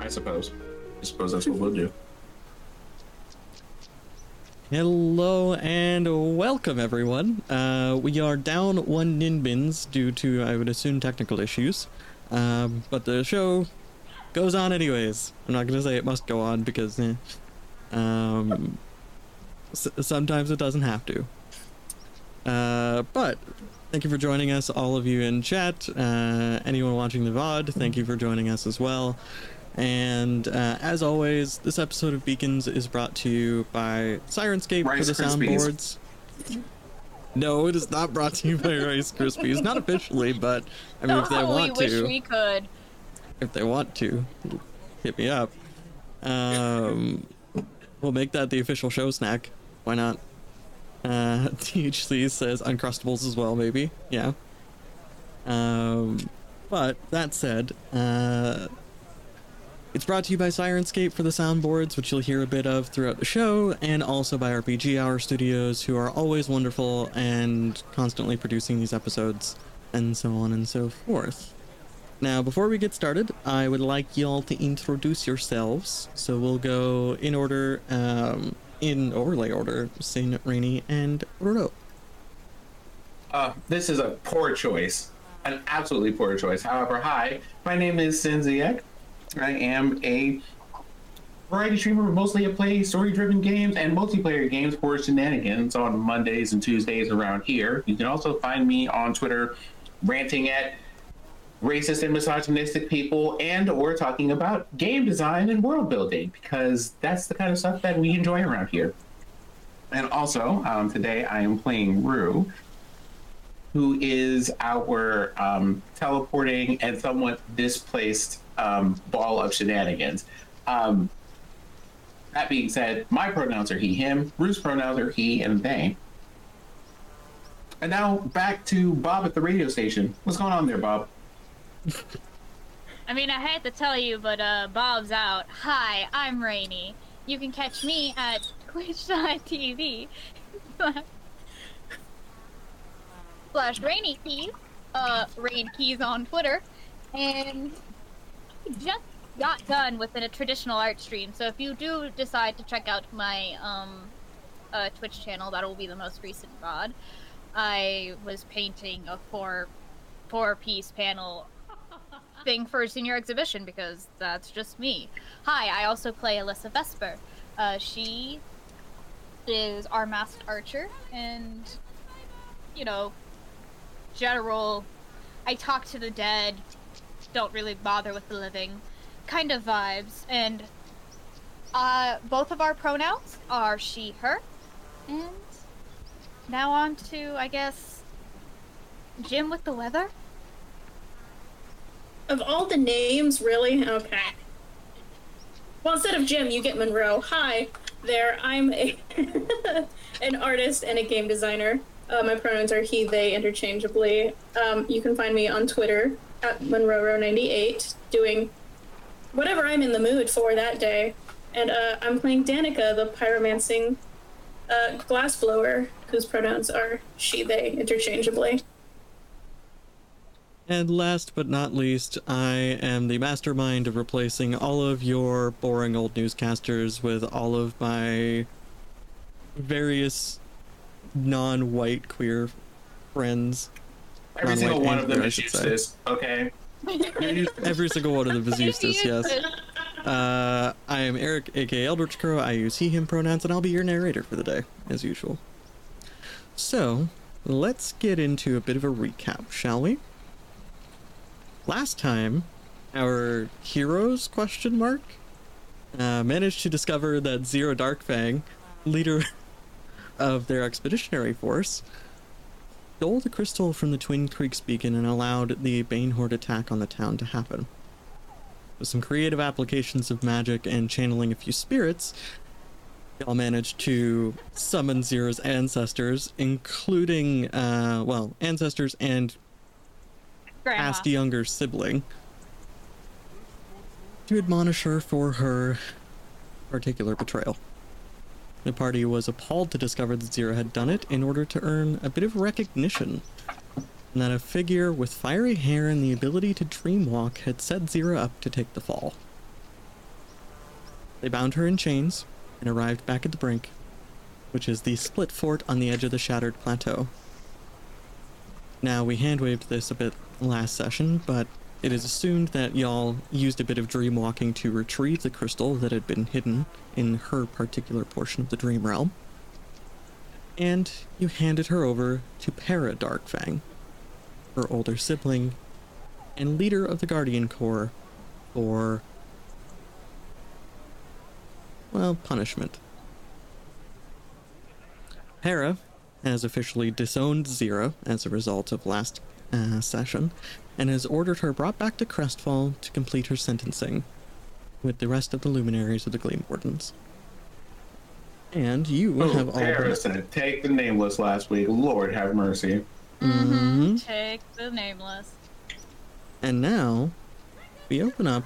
I suppose. I suppose that's what we'll do. Hello and welcome everyone. Uh, we are down one Ninbins due to, I would assume, technical issues. Um, but the show goes on anyways. I'm not gonna say it must go on because, eh, um, s- sometimes it doesn't have to. Uh, but thank you for joining us, all of you in chat. Uh, anyone watching the VOD, thank you for joining us as well. And uh, as always, this episode of Beacons is brought to you by Syrinscape Rice for the Krispies. soundboards. No, it is not brought to you by Rice Krispies. Not officially, but I mean, if they oh, want we wish to, we could. if they want to, hit me up. Um, we'll make that the official show snack. Why not? Uh, THC says Uncrustables as well, maybe. Yeah. Um, but that said, uh, it's brought to you by Syrinscape for the soundboards, which you'll hear a bit of throughout the show, and also by RPG Hour Studios, who are always wonderful and constantly producing these episodes, and so on and so forth. Now, before we get started, I would like y'all to introduce yourselves. So we'll go in order, um, in overlay order, Sin, Rainy, and Ro. Uh, this is a poor choice. An absolutely poor choice. However, hi, my name is Sinziek. I am a variety streamer, mostly I play story-driven games and multiplayer games for shenanigans on Mondays and Tuesdays around here. You can also find me on Twitter ranting at racist and misogynistic people and or talking about game design and world building because that's the kind of stuff that we enjoy around here. And also, um, today I am playing Rue, who is our um, teleporting and somewhat displaced um, ball of shenanigans. Um, that being said, my pronouns are he, him. Rue's pronouns are he and they. And now back to Bob at the radio station. What's going on there, Bob? I mean, I hate to tell you, but uh, Bob's out. Hi, I'm Rainy. You can catch me at twitch.tv slash Rainy Keys, uh, Rain Keys on Twitter, and just got done with a traditional art stream. So if you do decide to check out my um, uh, Twitch channel, that will be the most recent VOD. I was painting a four four piece panel thing for a senior exhibition because that's just me. Hi, I also play Alyssa Vesper. Uh, she is our masked archer, and you know, general. I talk to the dead, don't really bother with the living, kind of vibes. And uh, both of our pronouns are she/her, and now on to, I guess, Jim with the weather. Of all the names, really? Okay. Well, instead of Jim, you get Monroe. Hi there. I'm a an artist and a game designer. Uh, my pronouns are he, they interchangeably. Um, you can find me on Twitter at Monroe98 doing whatever I'm in the mood for that day. And uh, I'm playing Danica, the pyromancing uh, glassblower, whose pronouns are she, they interchangeably. And last but not least, I am the mastermind of replacing all of your boring old newscasters with all of my various non-white queer friends. Every single one of them queer, I is should say. this, okay? Every single one of them is used yes. Uh, I am Eric, aka Eldritch Crow. I use he, him pronouns, and I'll be your narrator for the day, as usual. So, let's get into a bit of a recap, shall we? Last time, our heroes, question mark, uh, managed to discover that Zira Darkfang, leader of their expeditionary force, stole the crystal from the Twin Creeks beacon and allowed the Bane Horde attack on the town to happen. With some creative applications of magic and channeling a few spirits, y'all managed to summon Zira's ancestors, including, uh, well, ancestors and Grandma. past younger sibling, to admonish her for her particular betrayal. The party was appalled to discover that Zira had done it in order to earn a bit of recognition, and that a figure with fiery hair and the ability to dreamwalk had set Zira up to take the fall. They bound her in chains and arrived back at the brink, which is the split fort on the edge of the shattered plateau. Now, we handwaved this a bit last session, but it is assumed that y'all used a bit of dream walking to retrieve the crystal that had been hidden in her particular portion of the dream realm. And you handed her over to Para Darkfang, her older sibling and leader of the Guardian Corps, for, well, punishment. Para has officially disowned Zira as a result of last uh, session, and has ordered her brought back to Crestfall to complete her sentencing with the rest of the luminaries of the Gleam Wardens. And you Oh, have all been- Harrison, take the nameless last week. Lord have mercy. Mm-hmm. Take the nameless. And now, we open up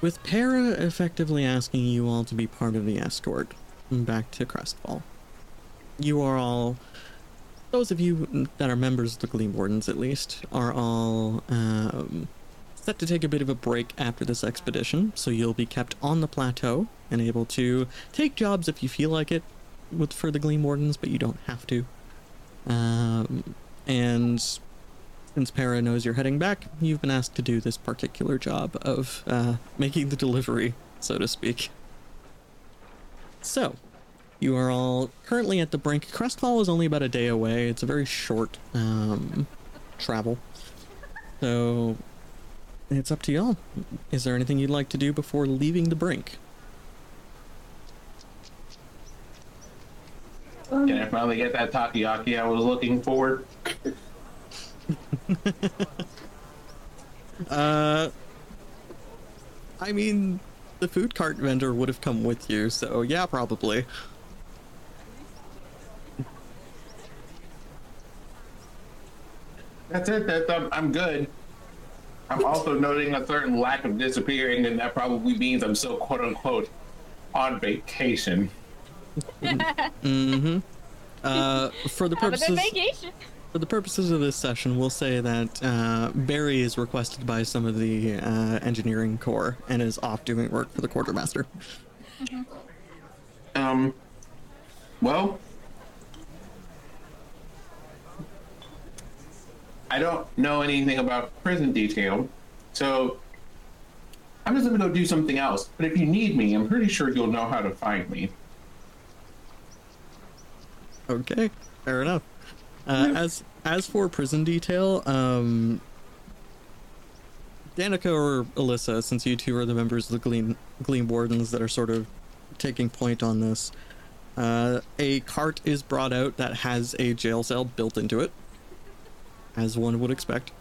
with Para effectively asking you all to be part of the escort back to Crestfall. You are all, those of you that are members of the Gleam Wardens at least, are all um, set to take a bit of a break after this expedition, so you'll be kept on the plateau and able to take jobs if you feel like it with for the Gleam Wardens, but you don't have to. Um, and since Para knows you're heading back, you've been asked to do this particular job of uh, making the delivery, so to speak. So, you are all currently at the brink. Crestfall is only about a day away. It's a very short um, travel. So, it's up to y'all. Is there anything you'd like to do before leaving the brink? Can I finally get that takoyaki I was looking for? Uh, I mean, the food cart vendor would have come with you, so yeah, probably. That's it. That's, I'm, I'm good. I'm also noting a certain lack of disappearing, and that probably means I'm still quote unquote on vacation. Mm-hmm. Uh, for the Have a good purposes for the purposes of this session, we'll say that uh, Barry is requested by some of the uh, engineering corps and is off doing work for the quartermaster. Um, well, I don't know anything about prison detail, so I'm just gonna go do something else. But if you need me, I'm pretty sure you'll know how to find me. Okay, fair enough. Uh, as as for prison detail, um, Danica or Alyssa, since you two are the members of the Gleam Gleam Wardens that are sort of taking point on this, uh, a cart is brought out that has a jail cell built into it, as one would expect,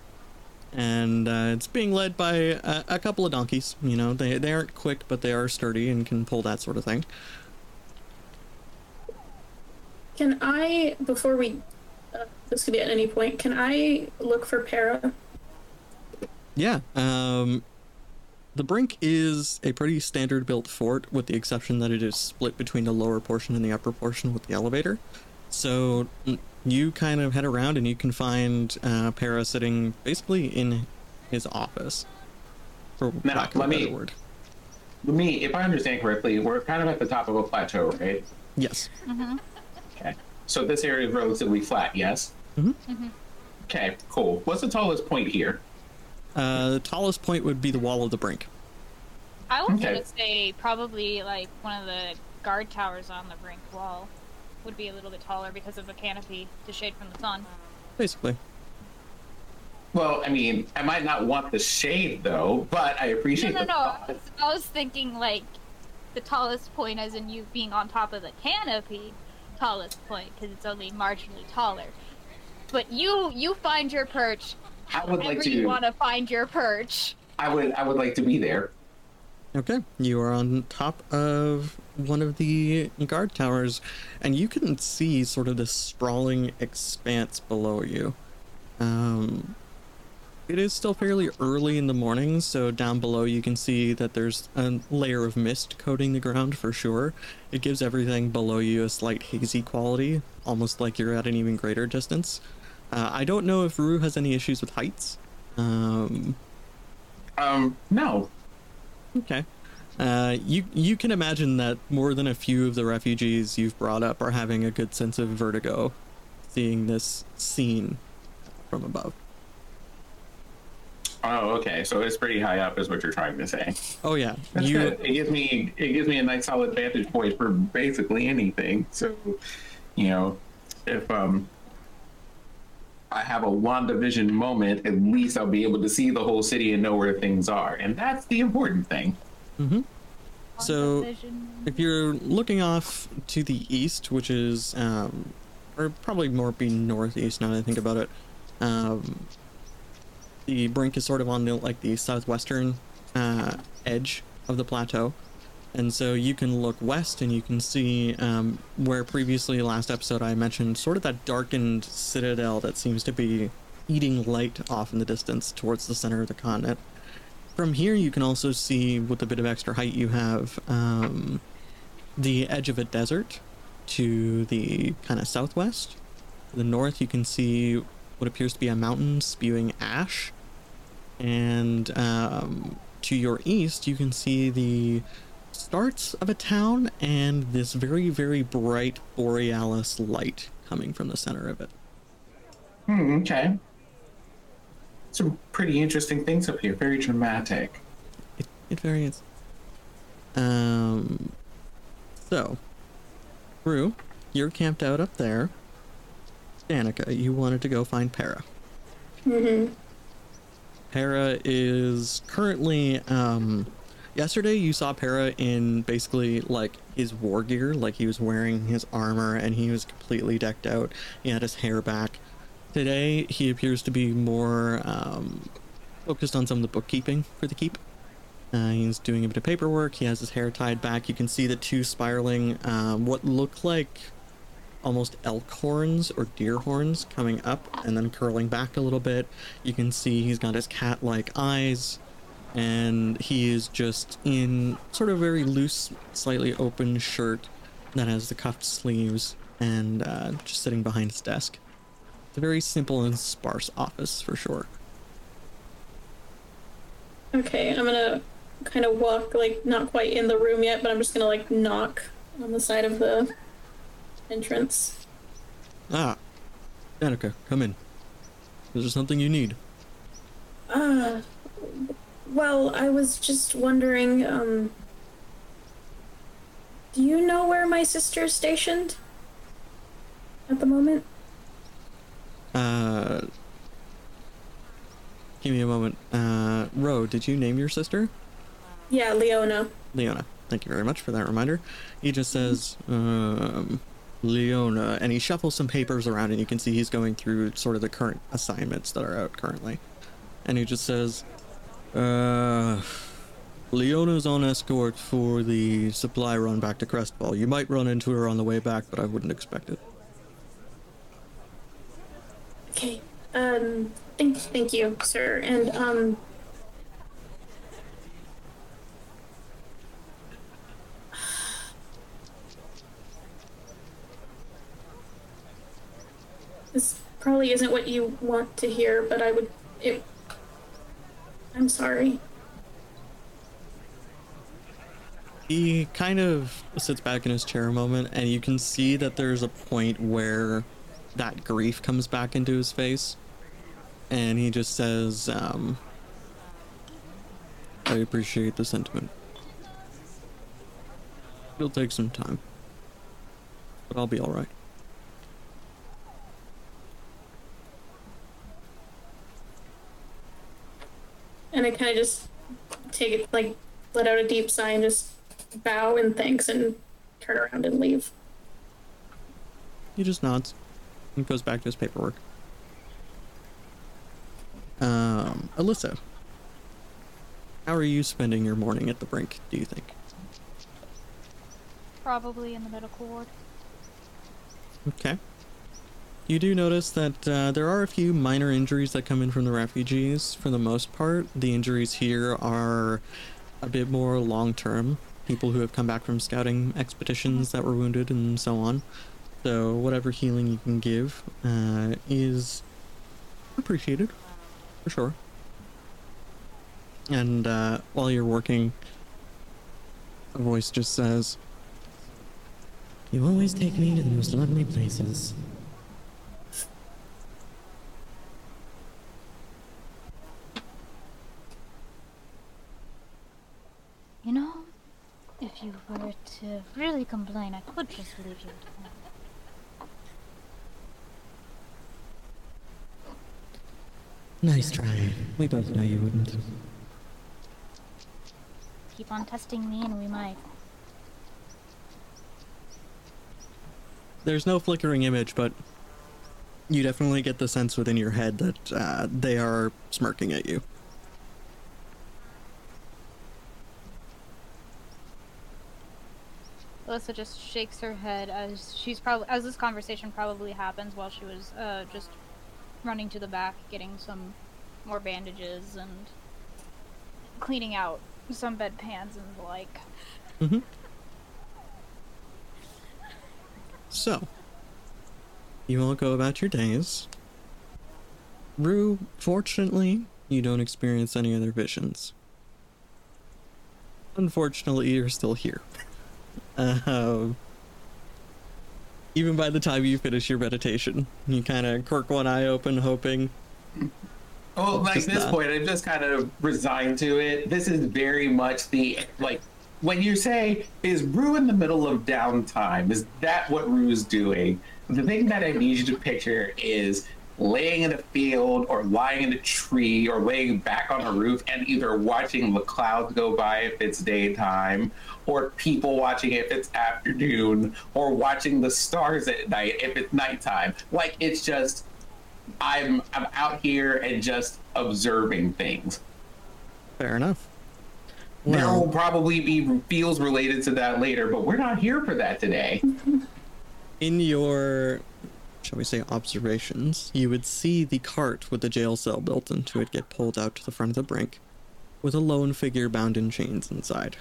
and uh, it's being led by a, a couple of donkeys. You know, they they aren't quick, but they are sturdy and can pull that sort of thing. Can I, before we, uh, this could be at any point, can I look for Para? Yeah. Um, the brink is a pretty standard built fort, with the exception that it is split between the lower portion and the upper portion with the elevator. So you kind of head around and you can find uh, Para sitting basically in his office. For Now, lack of a let me- better word. Me, if I understand correctly, we're kind of at the top of a plateau, right? Yes. Okay. So this area is relatively flat, yes? Mhm. Okay, cool. What's the tallest point here? Uh, the tallest point would be the wall of the brink. I was Okay. gonna say probably like one of the guard towers on the brink wall would be a little bit taller because of a canopy to shade from the sun. Basically. Well, I mean, I might not want the shade though, but I No, appreciate no, the no. I was, I was thinking like the tallest point, as in you being on top of the canopy, tallest point because it's only marginally taller. But you, you find your perch. I would like to. you want to find your perch. I would. I would like to be there. Okay, you are on top of one of the guard towers, and you can see sort of this sprawling expanse below you. Um, it is still fairly early in the morning, so down below you can see that there's a layer of mist coating the ground for sure. It gives everything below you a slight hazy quality, almost like you're at an even greater distance. Uh, I don't know if Rue has any issues with heights. Um, Um, no. Okay. Uh, you you can imagine that more than a few of the refugees you've brought up are having a good sense of vertigo, seeing this scene from above. Oh, okay. So it's pretty high up, is what you're trying to say. Oh yeah, That's you good. It gives me it gives me a nice solid vantage point for basically anything. So, you know, if um I have a WandaVision moment, at least I'll be able to see the whole city and know where things are, and that's the important thing. So, if you're looking off to the east, which is, um, or probably more be northeast now that I think about it, um, the brink is sort of on the like the southwestern uh, edge of the plateau, and so you can look west and you can see um, where previously last episode I mentioned sort of that darkened citadel that seems to be eating light off in the distance towards the center of the continent. From here, you can also see, with a bit of extra height you have, um, the edge of a desert to the kind of southwest. To the north, you can see what appears to be a mountain spewing ash. And um, to your east, you can see the starts of a town and this very, very bright borealis light coming from the center of it. Hmm, okay. Some pretty interesting things up here. Very dramatic. It, it varies. Um, so, Rue, you're camped out up there. Danica, you wanted to go find Para. Mm-hmm. Para is currently, um, yesterday you saw Para in basically like his war gear, like he was wearing his armor and he was completely decked out. He had his hair back. Today he appears to be more, um, focused on some of the bookkeeping for the keep. Uh, he's doing a bit of paperwork. He has his hair tied back. You can see the two spiraling, um, what look like almost elk horns or deer horns coming up and then curling back a little bit. You can see he's got his cat like eyes, and he is just in sort of very loose, slightly open shirt that has the cuffed sleeves and uh, just sitting behind his desk. It's a very simple and sparse office for sure. Okay, I'm gonna kind of walk, like, not quite in the room yet, but I'm just gonna, like, knock on the side of the entrance. Ah, Danica, come in. Is there something you need? Uh, well, I was just wondering, um, do you know where my sister is stationed at the moment? Uh, give me a moment. Uh, Ro, did you name your sister? Yeah, Leona. Leona. Thank you very much for that reminder. He just says, um, Leona, and he shuffles some papers around, and you can see he's going through sort of the current assignments that are out currently. And he just says, uh, Leona's on escort for the supply run back to Crestfall. You might run into her on the way back, but I wouldn't expect it. Okay. Um, thank, thank you, sir. And, um, this probably isn't what you want to hear, but I would, it, I'm sorry. He kind of sits back in his chair a moment, and you can see that there's a point where that grief comes back into his face. And he just says, um, I appreciate the sentiment. It'll take some time, but I'll be alright. And I kind of just take it, like, let out a deep sigh and just bow in thanks and turn around and leave. He just nods goes back to his paperwork. Um, Alyssa, how are you spending your morning at the brink, do you think? Probably in the medical ward. Okay. You do notice that uh, there are a few minor injuries that come in from the refugees. For the most part, the injuries here are a bit more long term. People who have come back from scouting expeditions that were wounded and so on. So, whatever healing you can give uh, is appreciated, for sure. And uh, while you're working, A voice just says, You always take me to the most lovely places. You know, if you were to really complain, I could just leave you alone. Nice try. We both know you wouldn't. Keep on testing me and we might. There's no flickering image, but you definitely get the sense within your head that uh, they are smirking at you. Alyssa just shakes her head as she's probably as this conversation probably happens while she was uh, just running to the back, getting some more bandages and cleaning out some bedpans and the like. Mm-hmm. So, you all go about your days. Rue, fortunately, you don't experience any other visions. Unfortunately, you're still here. Um, even by the time you finish your meditation, you kind of quirk one eye open, hoping. Well, like this not. point, I'm just kind of resigned to it. This is very much the like when you say is Rue in the middle of downtime. Is that what Rue's doing? The thing that I need you to picture is laying in a field or lying in a tree or laying back on a roof and either watching the clouds go by if it's daytime or people watching if it's afternoon or watching the stars at night if it's nighttime. Like it's just i'm i'm out here and just observing things. Fair enough. there will probably be feels related to that later but we're not here for that today. in your, shall we say, observations, you would see the cart with the jail cell built into it get pulled out to the front of the brink, with a lone figure bound in chains inside.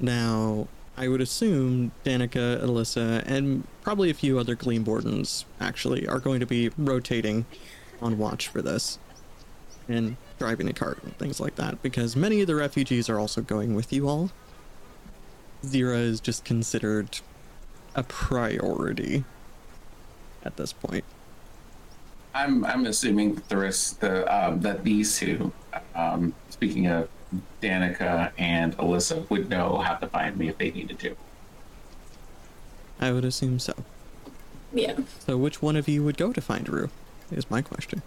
Now, I would assume Danica, Alyssa, and probably a few other Gleam Wardens actually are going to be rotating on watch for this and driving the cart and things like that because many of the refugees are also going with you all. Zira is just considered a priority at this point. i'm i'm assuming that the rest the um that these two um speaking of danica and alyssa would know how to find me if they needed to I would assume so. Yeah. So, which one of you would go to find Rue? Is my question.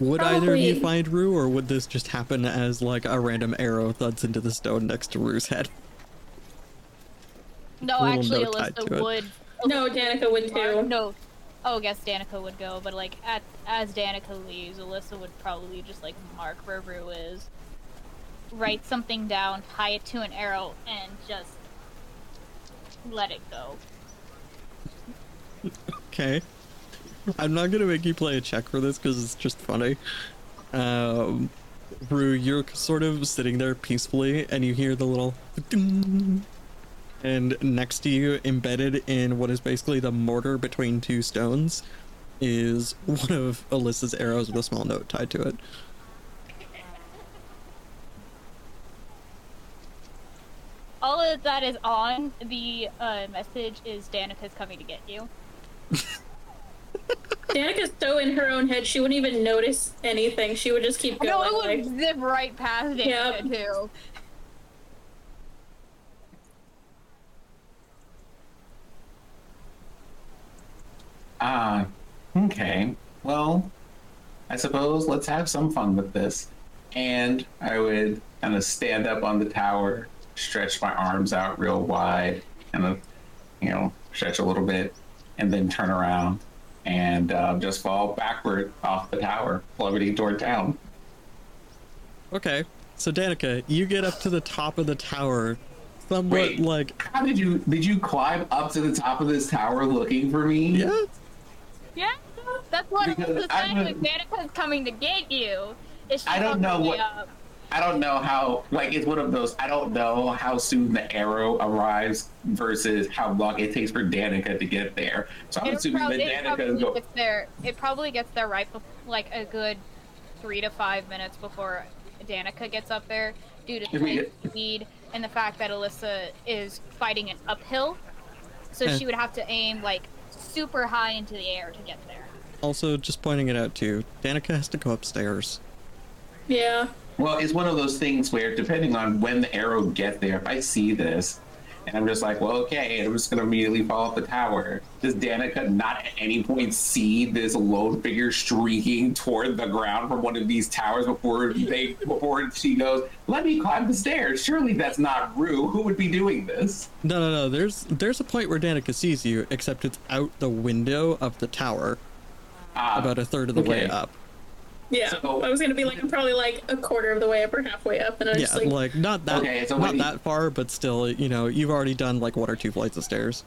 Would either of you find Rue, or would this just happen as like a random arrow thuds into the stone next to Rue's head? No, actually, note tied Alyssa it. would. No, Danica would too. no. Oh, I guess Danica would go, but like at as Danica leaves, Alyssa would probably just like mark where Rue is, write something down, tie it to an arrow, and just let it go. Okay. I'm not gonna make you play a check for this because it's just funny. Um, Rue, you're sort of sitting there peacefully, and you hear the little and next to you, embedded in what is basically the mortar between two stones, is one of Alyssa's arrows with a small note tied to it. All of that is on the uh, message is Danica's coming to get you. Danica's so in her own head, she wouldn't even notice anything. She would just keep going. No, going. it like, would zip right past Danica Yep. too. Ah, okay. Well, I suppose let's have some fun with this. And I would kind of stand up on the tower, stretch my arms out real wide, kind of, you know, stretch a little bit, and then turn around and uh, just fall backward off the tower, plummeting toward town. Okay, so Danica, you get up to the top of the tower, somewhat Wait. like How did you did you climb up to the top of this tower looking for me? yeah. Yeah, that's what Because Alyssa I'm said. a- when Danica's coming to get you. Is she I don't know already what- up? I don't know how like it's one of those I don't know how soon the arrow arrives versus how long it takes for Danica to get there. So I'm It, assuming prob- that it Danica probably go gets there. It probably gets there right before, like a good three to five minutes before Danica gets up there due to If we time speed and the fact that Alyssa is fighting an uphill. So she would have to aim like super high into the air to get there. Also, just pointing it out too, Danica has to go upstairs. Yeah. Well, it's one of those things where, depending on when the arrow get there, if I see this and I'm just like, well, okay, I'm just going to immediately fall off the tower, does Danica not at any point see this lone figure streaking toward the ground from one of these towers before they before she goes, let me climb the stairs? Surely that's not Rue. Who would be doing this? No, no, no. There's there's a point where Danica sees you, except it's out the window of the tower, Uh, about a third of the way up. Yeah. So- I was gonna be like, I'm probably like a quarter of the way up or halfway up, and I Yeah, just like, like not that Okay, so not when you- that far, but still, you know, you've already done like one or two flights of stairs.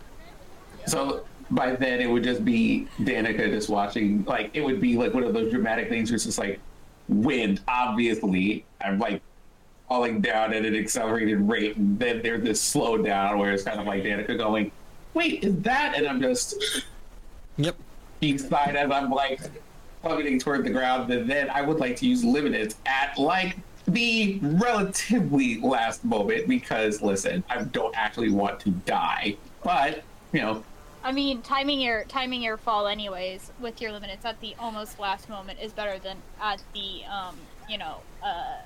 So by then it would just be Danica just watching, like it would be like one of those dramatic things where it's just like wind, obviously. I'm like falling down at an accelerated rate, and then there's this slow down where it's kind of like Danica going, "Wait, is that?" And I'm just Yep. beside as I'm like plummeting toward the ground. And then I would like to use limited at like the relatively last moment because listen, I don't actually want to die, but you know. I mean, timing your timing your fall anyways with your limits at the almost last moment is better than at the um, you know, uh,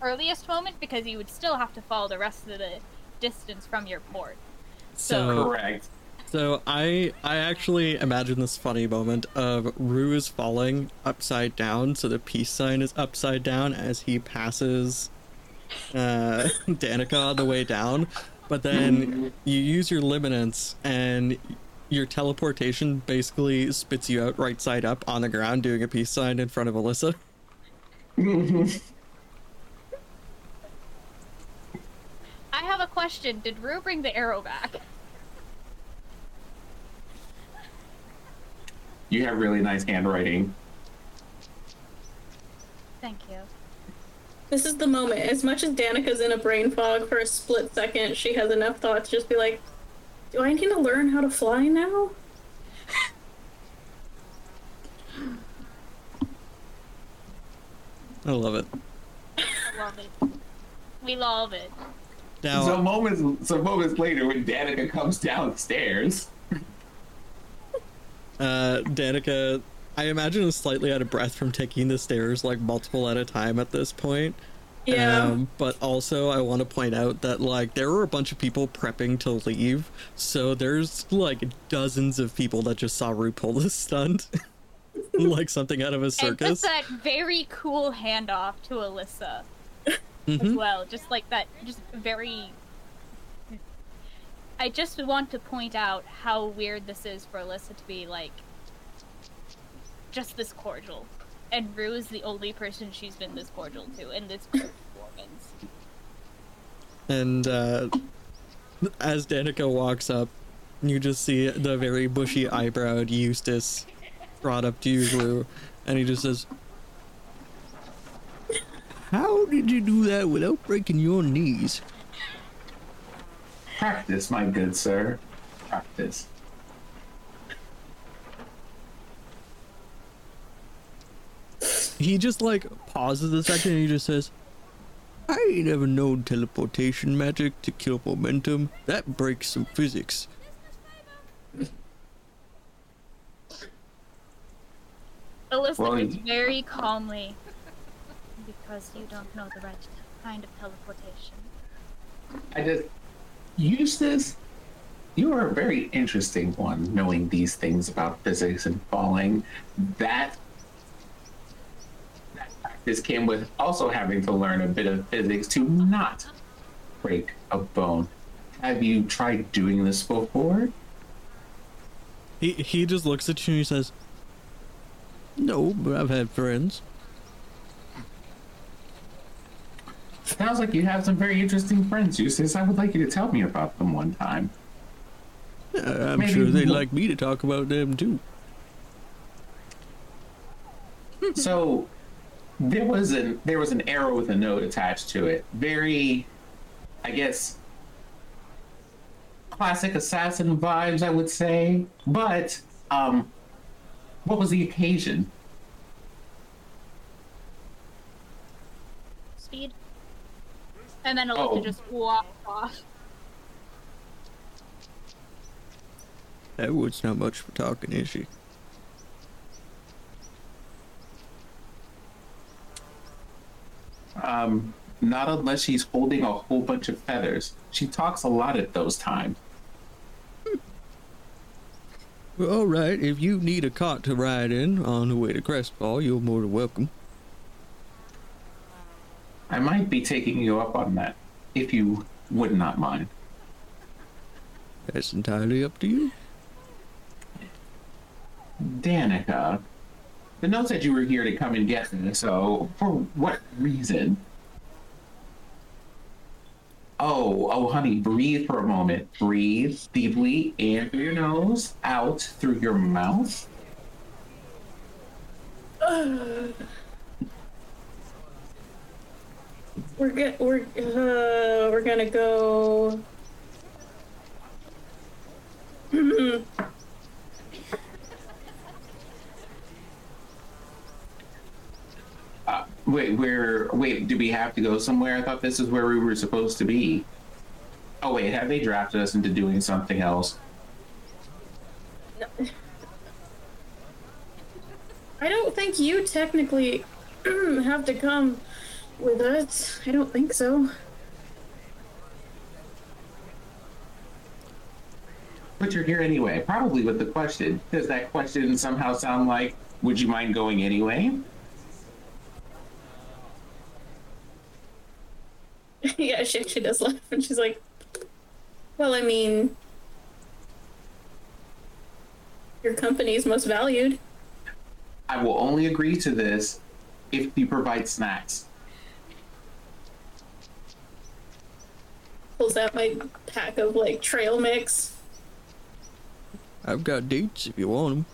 earliest moment because you would still have to fall the rest of the distance from your port. So Correct. So I I actually imagine this funny moment of Rue is falling upside down, so the peace sign is upside down as he passes uh Danica on the way down. But then you use your liminence and your teleportation basically spits you out right side up on the ground doing a peace sign in front of Alyssa. I have a question. Did Rue bring the arrow back? You have really nice handwriting. Thank you. this is the moment. As much as Danica's in a brain fog for a split second, she has enough thoughts to just be like, "Do I need to learn how to fly now?" I love it. I love it. We love it. Now So moments, so moments later, when Danica comes downstairs, Uh, Danica, I imagine is slightly out of breath from taking the stairs like multiple at a time at this point. Yeah. Um, but also, I want to point out that like there were a bunch of people prepping to leave, so there's like dozens of people that just saw Rue pull this stunt, like something out of a circus. And that very cool handoff to Alyssa as Mhm. well. Just like that, just very. I just want to point out how weird this is for Alyssa to be like just this cordial. And Rue is the only person she's been this cordial to in this performance. And uh, as Danica walks up, you just see the very bushy eyebrowed Eustace brought up to you, Rue, and he just says, How did you do that without breaking your knees? Practice, my good sir, practice. He just like pauses a second and he just says, I ain't ever known teleportation magic to kill momentum. That breaks some physics. Alyssa Well, is very calmly because you don't know the right kind of teleportation. I just Eustace, you are a very interesting one, knowing these things about physics and falling. That that practice came with also having to learn a bit of physics to not break a bone. Have you tried doing this before? He he just looks at you and he says, No, but I've had friends. Sounds like you have some very interesting friends, Eustace. I would like you to tell me about them one time. Uh, I'm Maybe sure they'd we'll- like me to talk about them too. so there was an there was an arrow with a note attached to it. Very, I guess, classic assassin vibes, I would say. But um, what was the occasion? And then Alyssa Oh. just walks off. That was not much for talking, is she? Um, not unless she's holding a whole bunch of feathers. She talks a lot at those times. Well, all right. If you need a cart to ride in on the way to Crestfall, you're more than welcome. I might be taking you up on that, if you would not mind. That's entirely up to you. Danica, the note said you were here to come and get me, so for what reason? Oh, oh, honey, breathe for a moment. Breathe deeply in through your nose, out through your mouth. We're go- we're uh, we're gonna go. Uh, wait, where? Wait, do we have to go somewhere? I thought this is where we were supposed to be. Oh wait, have they drafted us into doing something else? I don't think you technically have to come with us. I don't think so. But you're here anyway, probably with the question. Does that question somehow sound like, would you mind going anyway? yeah, she actually does laugh, and she's like, "Well, I mean, your company is most valued." I will only agree to this if you provide snacks. Pulls out my pack of like trail mix. I've got dates if you want them.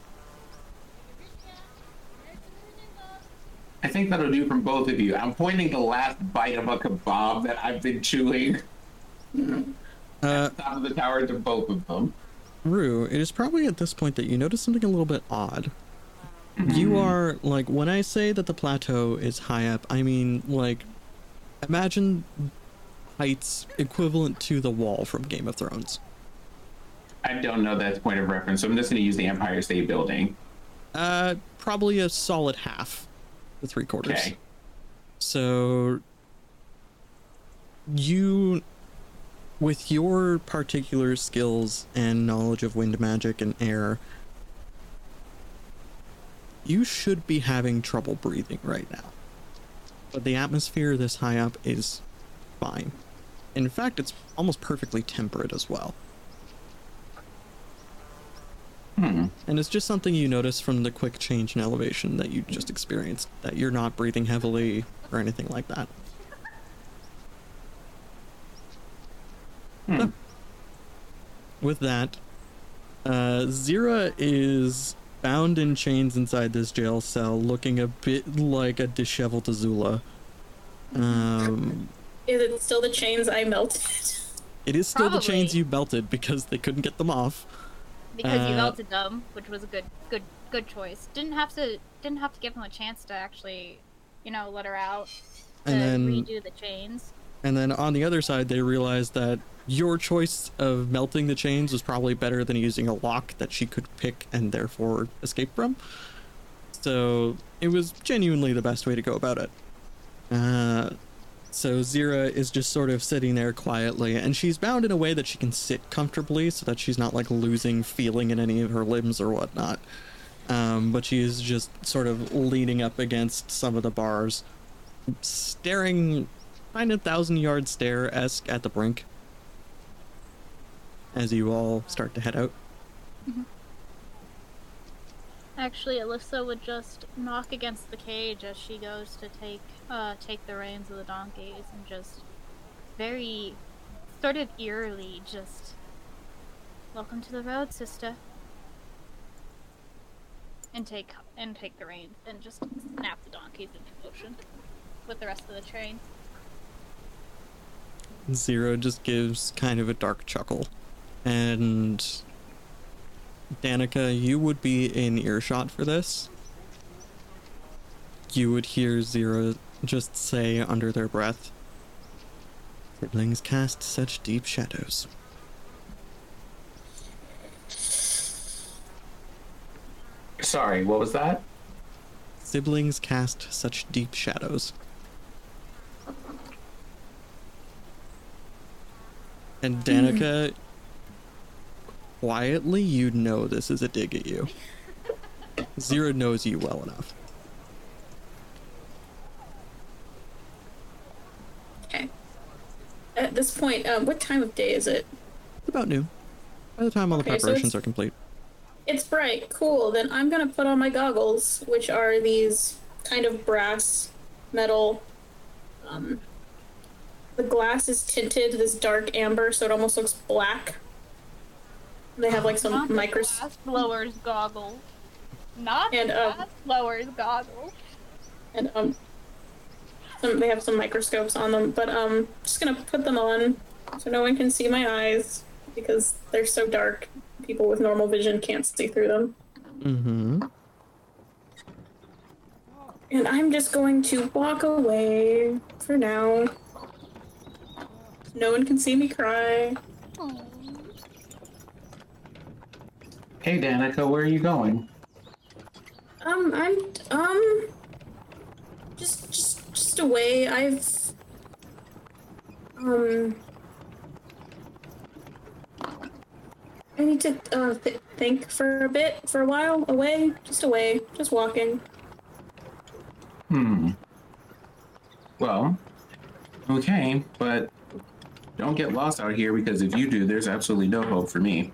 I think that'll do from both of you. I'm pointing the last bite of a kebab that I've been chewing Uh, top of the tower to both of them. Rue, it is probably at this point that you notice something a little bit odd. You are like when I say that the plateau is high up, I mean like imagine heights equivalent to the wall from Game of Thrones. I don't know that point of reference, so I'm just going to use the Empire State Building. Uh, probably a solid half, the three quarters. Okay. So you with your particular skills and knowledge of wind magic and air you should be having trouble breathing right now. But the atmosphere this high up is fine. In fact, it's almost perfectly temperate as well. Hmm. And it's just something you notice from the quick change in elevation that you just experienced, that you're not breathing heavily or anything like that. Hmm. With that, uh, Zira is bound in chains inside this jail cell, looking a bit like a disheveled Azula. Um, Is it still the chains I melted? it is still the chains you melted because they couldn't get them off. because you Uh, melted them, which was a good, good, good choice. Didn't have to, didn't have to give him a chance to actually, you know, let her out to And then- redo the chains. And then on the other side, they realized that your choice of melting the chains was probably better than using a lock that she could pick and therefore escape from. So it was genuinely the best way to go about it. Uh, so Zira is just sort of sitting there quietly, and she's bound in a way that she can sit comfortably so that she's not like losing feeling in any of her limbs or whatnot. Um, but she is just sort of leaning up against some of the bars, staring kind of thousand yard stare esque at the brink as you all start to head out. Actually, Alyssa would just knock against the cage as she goes to take, uh, take the reins of the donkeys and just very, sort of eerily, just, welcome to the road, sister. And take, and take the reins and just snap the donkeys into motion with the rest of the train. Zira just gives kind of a dark chuckle. And Danica, you would be in earshot for this. You would hear Zira just say under their breath, Siblings cast such deep shadows. Sorry, what was that? Siblings cast such deep shadows. And mm-hmm. Danica, quietly, you'd know this is a dig at you. Zira knows you well enough. Okay. At this point, um, what time of day is it? It's about noon. By the time all the Okay, so preparations it's- are complete. It's bright. Cool. Then I'm gonna put on my goggles, which are these kind of brass metal. Um, the glass is tinted this dark amber, so it almost looks black. They have like some Not the micros. glass blowers goggles. Not And, the uh, glass blowers goggles. and um some, they have some microscopes on them but um just gonna put them on so no one can see my eyes because they're so dark people with normal vision can't see through them Mm-hmm. and i'm just going to walk away for now no one can see me cry Oh. Hey, Danica, where are you going? um i'm um just just just away i've um I need to uh, th- think for a bit, for a while, away, just away, just walking. Hmm. Well, okay, but don't get lost out here because if you do, there's absolutely no hope for me.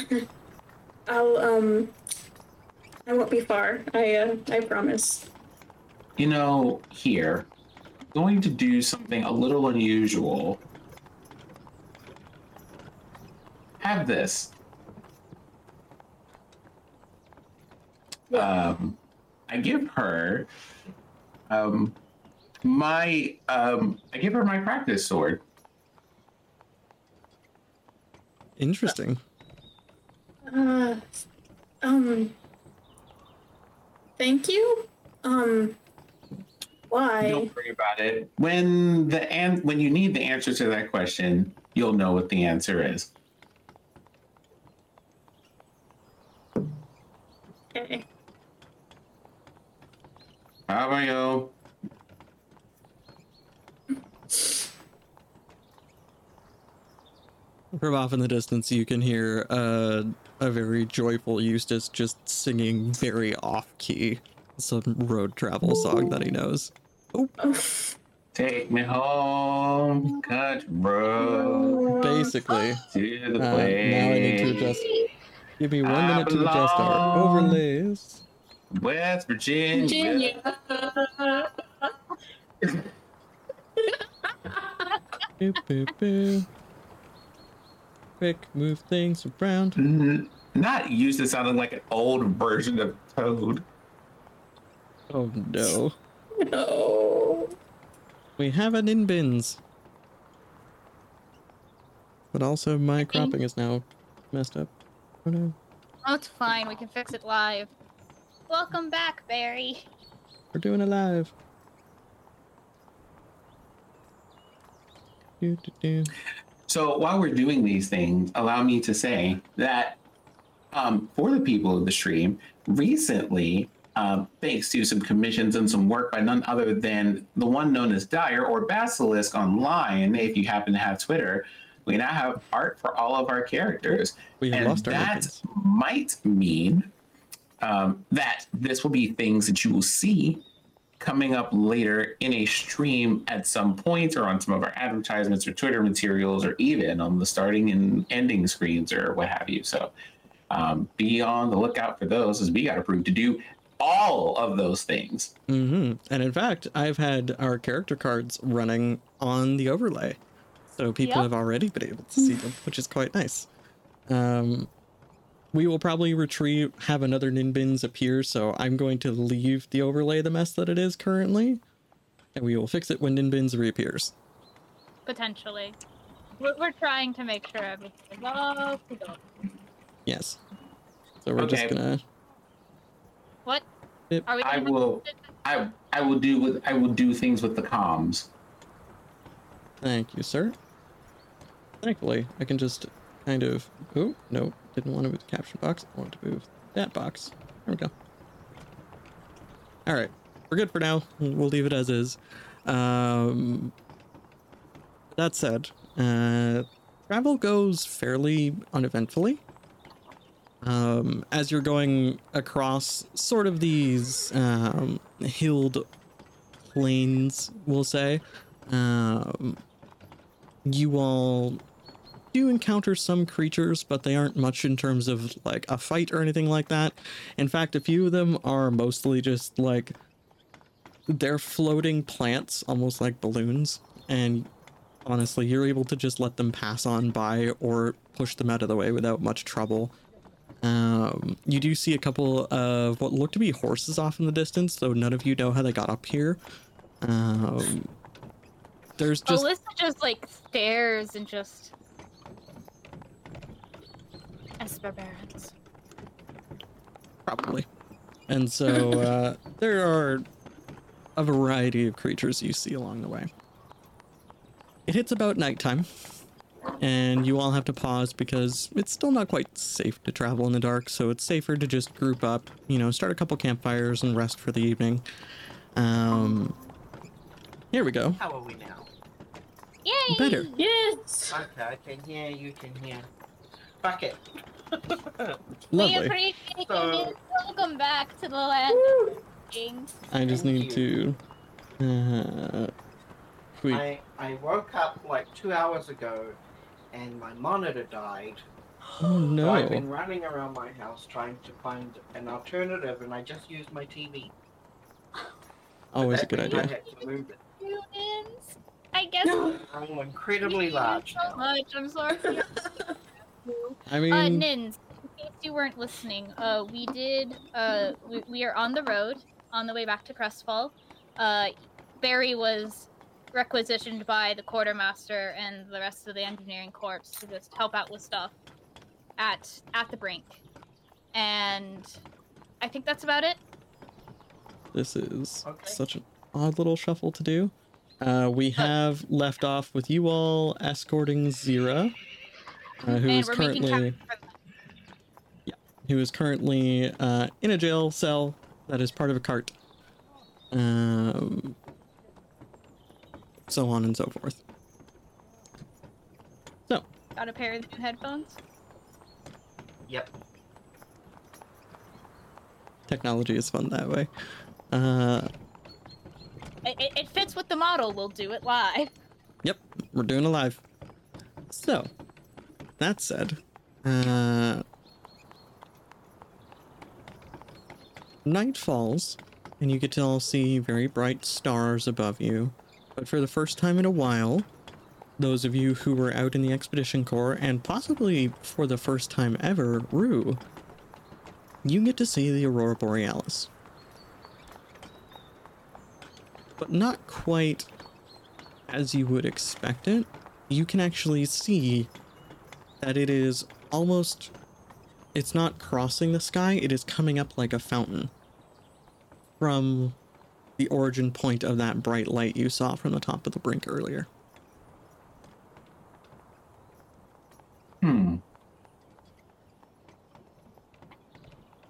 I'll um, I won't be far. I uh, I promise. You know, here, going to do something a little unusual. Have this. Um, I give her um my um I give her my practice sword. Interesting. Uh, um, thank you. Um, why? Don't worry about it. When the an- when you need the answer to that question, you'll know what the answer is. Okay. How are you? From off in the distance, you can hear uh, a very joyful Eustace just singing very off key some road travel song that he knows. Oh, Take me home, country road Basically, to the uh, now. I need to adjust. Give me one I minute to adjust our belong. overlays. West Virginia. Virginia. Boop, boop, boop. Quick, move things around. N- Not used to sounding like an old version of Toad. Oh no. no. We have an in bins. But also my cropping is now messed up. Oh no. Oh, it's fine. We can fix it live. Welcome back, Barry. We're doing it live. Do, do, do. So while we're doing these things, allow me to say that um, for the people of the stream, recently, um, thanks to some commissions and some work by none other than the one known as Dyer or Basilisk online, if you happen to have Twitter, we now have art for all of our characters. We have and lost our that weapons. might mean um, that this will be things that you will see coming up later in a stream at some point or on some of our advertisements or Twitter materials or even on the starting and ending screens or what have you. So um, be on the lookout for those as we got approved to do all of those things. hmm And in fact, I've had our character cards running on the overlay. So people Yep. have already been able to see them, which is quite nice. Um, we will probably retrieve, have another Ninbins appear, so I'm going to leave the overlay the mess that it is currently, and we will fix it when Ninbins reappears. Potentially. We're, we're trying to make sure everything is up. Yes. So we're just Okay. gonna. What? Yep. Are we I gonna- will I I will do with I will do things with the comms. Thank you, sir. Thankfully, I can just kind of. Oh, no, didn't want to move the caption box. I wanted to move that box. There we go. All right, we're good for now. We'll leave it as is. Um, that said, uh, travel goes fairly uneventfully. Um, as you're going across sort of these um, hilled plains, we'll say, um, you all do encounter some creatures, but they aren't much in terms of like a fight or anything like that. In fact, a few of them are mostly just like they're floating plants, almost like balloons, and honestly, you're able to just let them pass on by or push them out of the way without much trouble. Um, you do see a couple of what look to be horses off in the distance, though none of you know how they got up here. Um, there's just Alyssa just like stares and just. As barbarians. probably, and so uh, there are a variety of creatures you see along the way. It hits about nighttime, and you all have to pause because it's still not quite safe to travel in the dark, so it's safer to just group up, you know, start a couple campfires and rest for the evening. Um, here we go. How are we now? Yay! Better. Yes. Okay, I can hear, you can hear. Fuck it. We Lovely. appreciate So- it. Welcome back to the land Woo. I just Thank need to. Uh. I, I woke up like two hours ago and my monitor died. Oh So I've been running around my house trying to find an alternative and I just used my TV. Always a good means I idea. had to move it. Humans. I guess. No. I'm incredibly large so much. I'm sorry. I mean, Uh, Nins, in case you weren't listening, uh, we did, uh, we, we are on the road, on the way back to Crestfall. Uh, Barry was requisitioned by the quartermaster and the rest of the engineering corps to just help out with stuff at at the brink. And I think that's about it. this is Okay. such an odd little shuffle to do. Uh, we have left off with you all escorting Zira, uh, who and is we're currently capture who is currently uh, in a jail cell that is part of a cart. Um, so on and so forth. So, Got a pair of new headphones. Yep. technology is fun that way. Uh, It, it, it fits with the model. We'll do it live. Yep, we're doing a live. So, that said, uh, night falls, and you get to all see very bright stars above you. But for the first time in a while, those of you who were out in the Expedition Corps, and possibly for the first time ever, Rue, you get to see the Aurora Borealis. But not quite as you would expect it, you can actually see that it is almost. It's not crossing the sky, it is coming up like a fountain from the origin point of that bright light you saw from the top of the brink earlier. Hmm.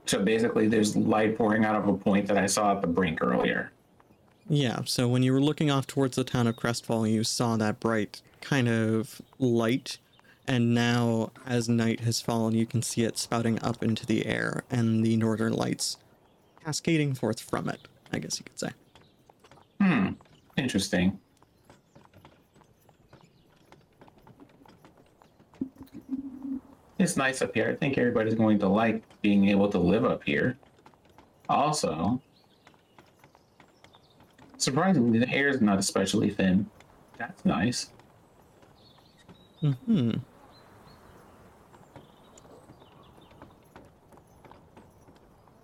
So basically, there's light pouring out of a point that I saw at the brink earlier. Yeah, so when you were looking off towards the town of Crestfall, you saw that bright kind of light, and now as night has fallen, you can see it spouting up into the air and the northern lights cascading forth from it, I guess you could say. Hmm. Interesting. It's nice up here. I think everybody's going to like being able to live up here. Also, surprisingly, the air is not especially thin. That's nice. Hmm.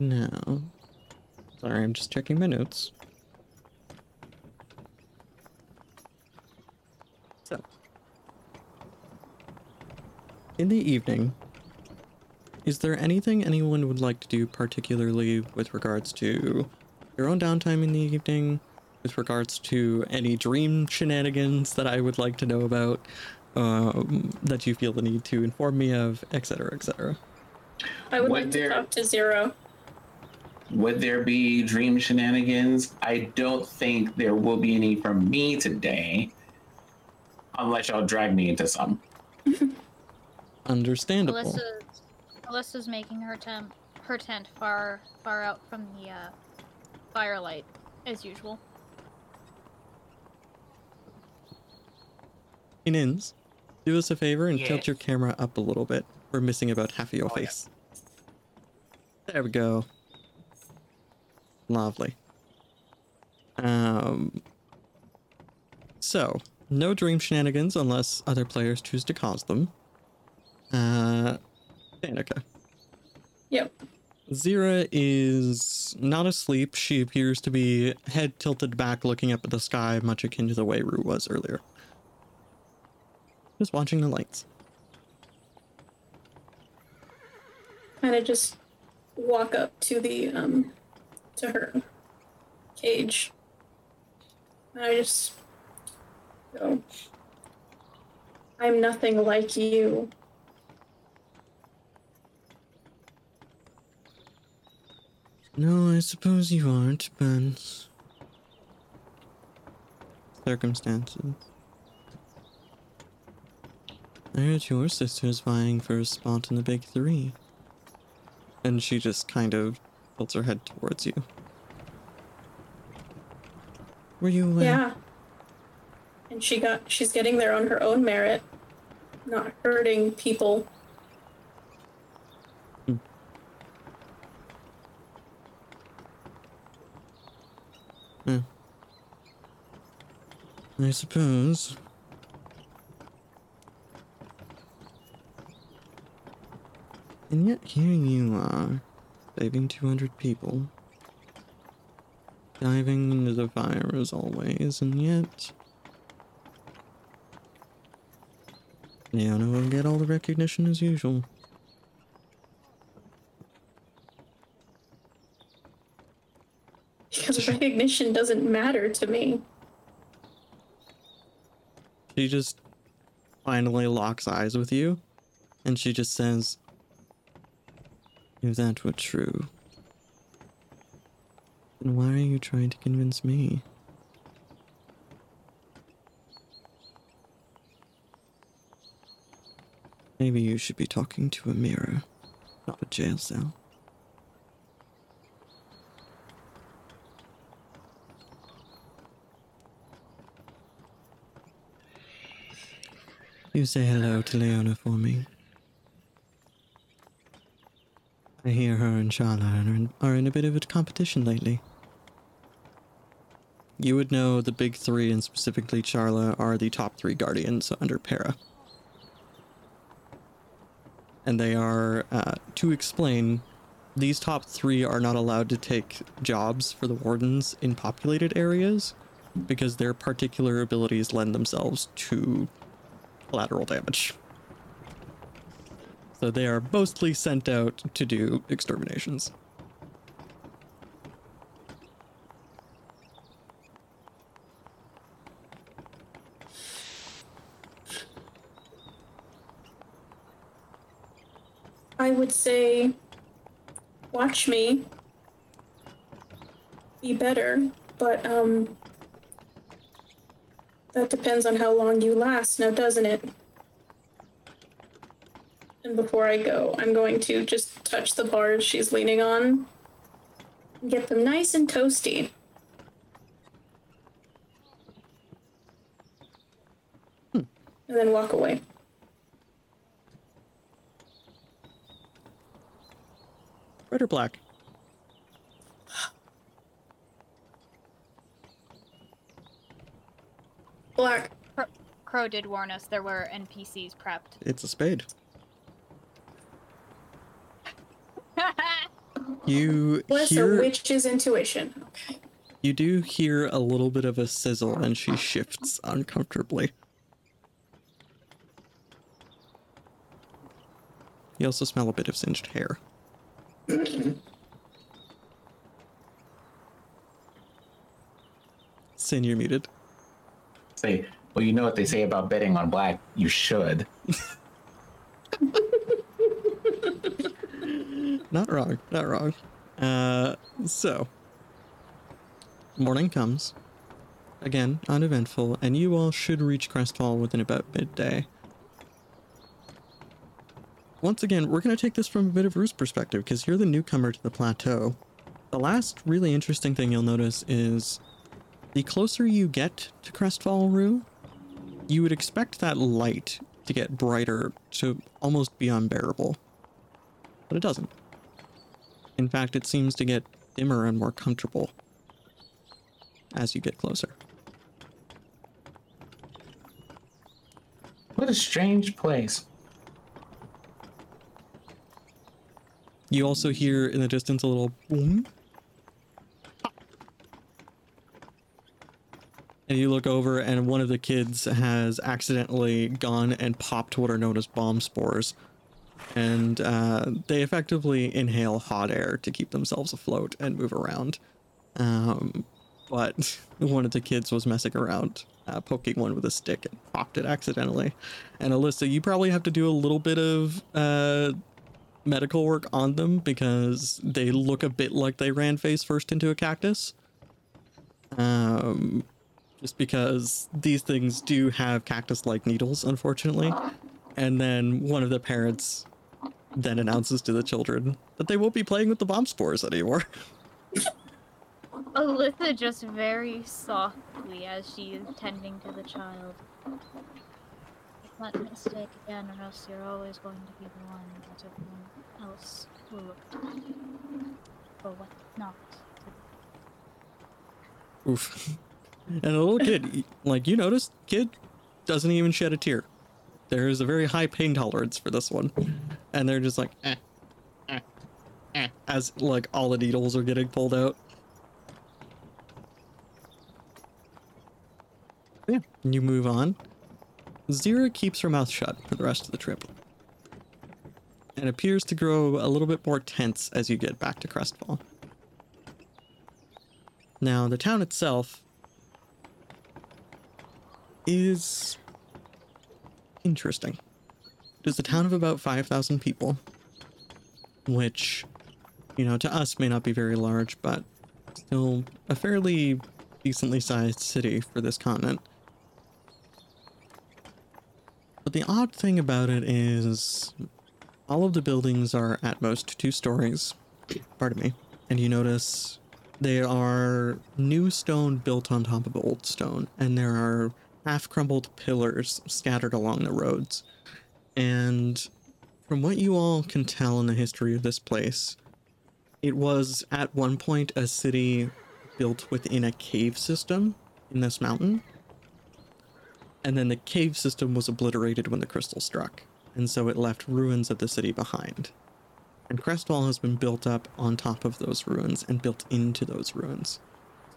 No. Sorry, I'm just checking my notes. So. In the evening, is there anything anyone would like to do particularly with regards to your own downtime in the evening? with regards to any dream shenanigans that I would like to know about, um, that you feel the need to inform me of, etc., etc. I would What like to there- talk to Zira. Would there be dream shenanigans? I don't think there will be any from me today, unless y'all drag me into some. Understandable. Alyssa's, Alyssa's making her tent, her tent far, far out from the uh, firelight, as usual. Inins, do us a favor and tilt your camera up a little bit. We're missing about half of your Oh, yeah. face. There we go. Lovely. Um. So, no dream shenanigans unless other players choose to cause them. Uh, Danica. Yep. Zira is not asleep. She appears to be head tilted back, looking up at the sky, much akin to the way Rue was earlier. Just watching the lights. Kind of just walk up to the um to her cage. And I just go. I'm nothing like you. No, I suppose you aren't, but. Circumstances. I heard your sister's vying for a spot in the big three. And she just kind of tilts her head towards you. Were you. Uh, Yeah. And she got she's getting there on her own merit, not hurting people. Hmm. I suppose. And yet here you are, saving 200 people. Diving into the fire as always, and yet... Leona will get all the recognition as usual. Because recognition doesn't matter to me. She just finally locks eyes with you, and she just says, If that were true, then why are you trying to convince me? Maybe you should be talking to a mirror, not a jail cell. You say hello to Leona for me. I hear her and Charla are in, are in a bit of a competition lately. You would know the big three, and specifically Charla, are the top three guardians under Para. And they are, uh, to explain, these top three are not allowed to take jobs for the wardens in populated areas because their particular abilities lend themselves to collateral damage. So they are mostly sent out to do exterminations. I would say watch me be better, but um that depends on how long you last now, doesn't it? And before I go, I'm going to just touch the bars she's leaning on and get them nice and toasty. And then walk away. Red or black? Black. Crow did warn us there were NPCs prepped. It's a spade. You Bless a hear witch's intuition. Okay. you do hear a little bit of a sizzle and she shifts uncomfortably. You also smell a bit of singed hair. Sin, you're muted. Say, well, you know what they say about betting on black. You should. Not wrong. Not wrong. Uh, so, morning comes. Again, uneventful, and you all should reach Crestfall within about midday. Once again, we're going to take this from a bit of Rue's perspective because you're the newcomer to the plateau. The last really interesting thing you'll notice is the closer you get to Crestfall Rue, you would expect that light to get brighter to almost be unbearable. But it doesn't. In fact, it seems to get dimmer and more comfortable as you get closer. What a strange place. You also hear in the distance a little boom. And you look over, and one of the kids has accidentally gone and popped what are known as bomb spores. And uh, they effectively inhale hot air to keep themselves afloat and move around. Um, but one of the kids was messing around, uh, poking one with a stick and popped it accidentally. And Alyssa, you probably have to do a little bit of uh, medical work on them because they look a bit like they ran face first into a cactus. Um, just because these things do have cactus like needles, unfortunately. And then one of the parents then announces to the children that they won't be playing with the bomb spores anymore. Alyssa just very softly as she is tending to the child. Let mistake again, or else you're always going to be the one that everyone else will look to for what not. Oof. And a little kid, like you noticed, kid doesn't even shed a tear. There is a very high pain tolerance for this one, and they're just like, eh, eh, eh, as like all the needles are getting pulled out. Yeah, you move on. Zira keeps her mouth shut for the rest of the trip, and appears to grow a little bit more tense as you get back to Crestfall. Now, the town itself is interesting. It is a town of about 5,000 people, which, you know, to us may not be very large, but still a fairly decently sized city for this continent. But the odd thing about it is all of the buildings are at most two stories. Pardon me. And you notice they are new stone built on top of old stone, and there are half crumbled pillars scattered along the roads. And from what you all can tell in the history of this place, it was at one point a city built within a cave system in this mountain. And then the cave system was obliterated when the crystal struck, and so it left ruins of the city behind. And Crestfall has been built up on top of those ruins and built into those ruins.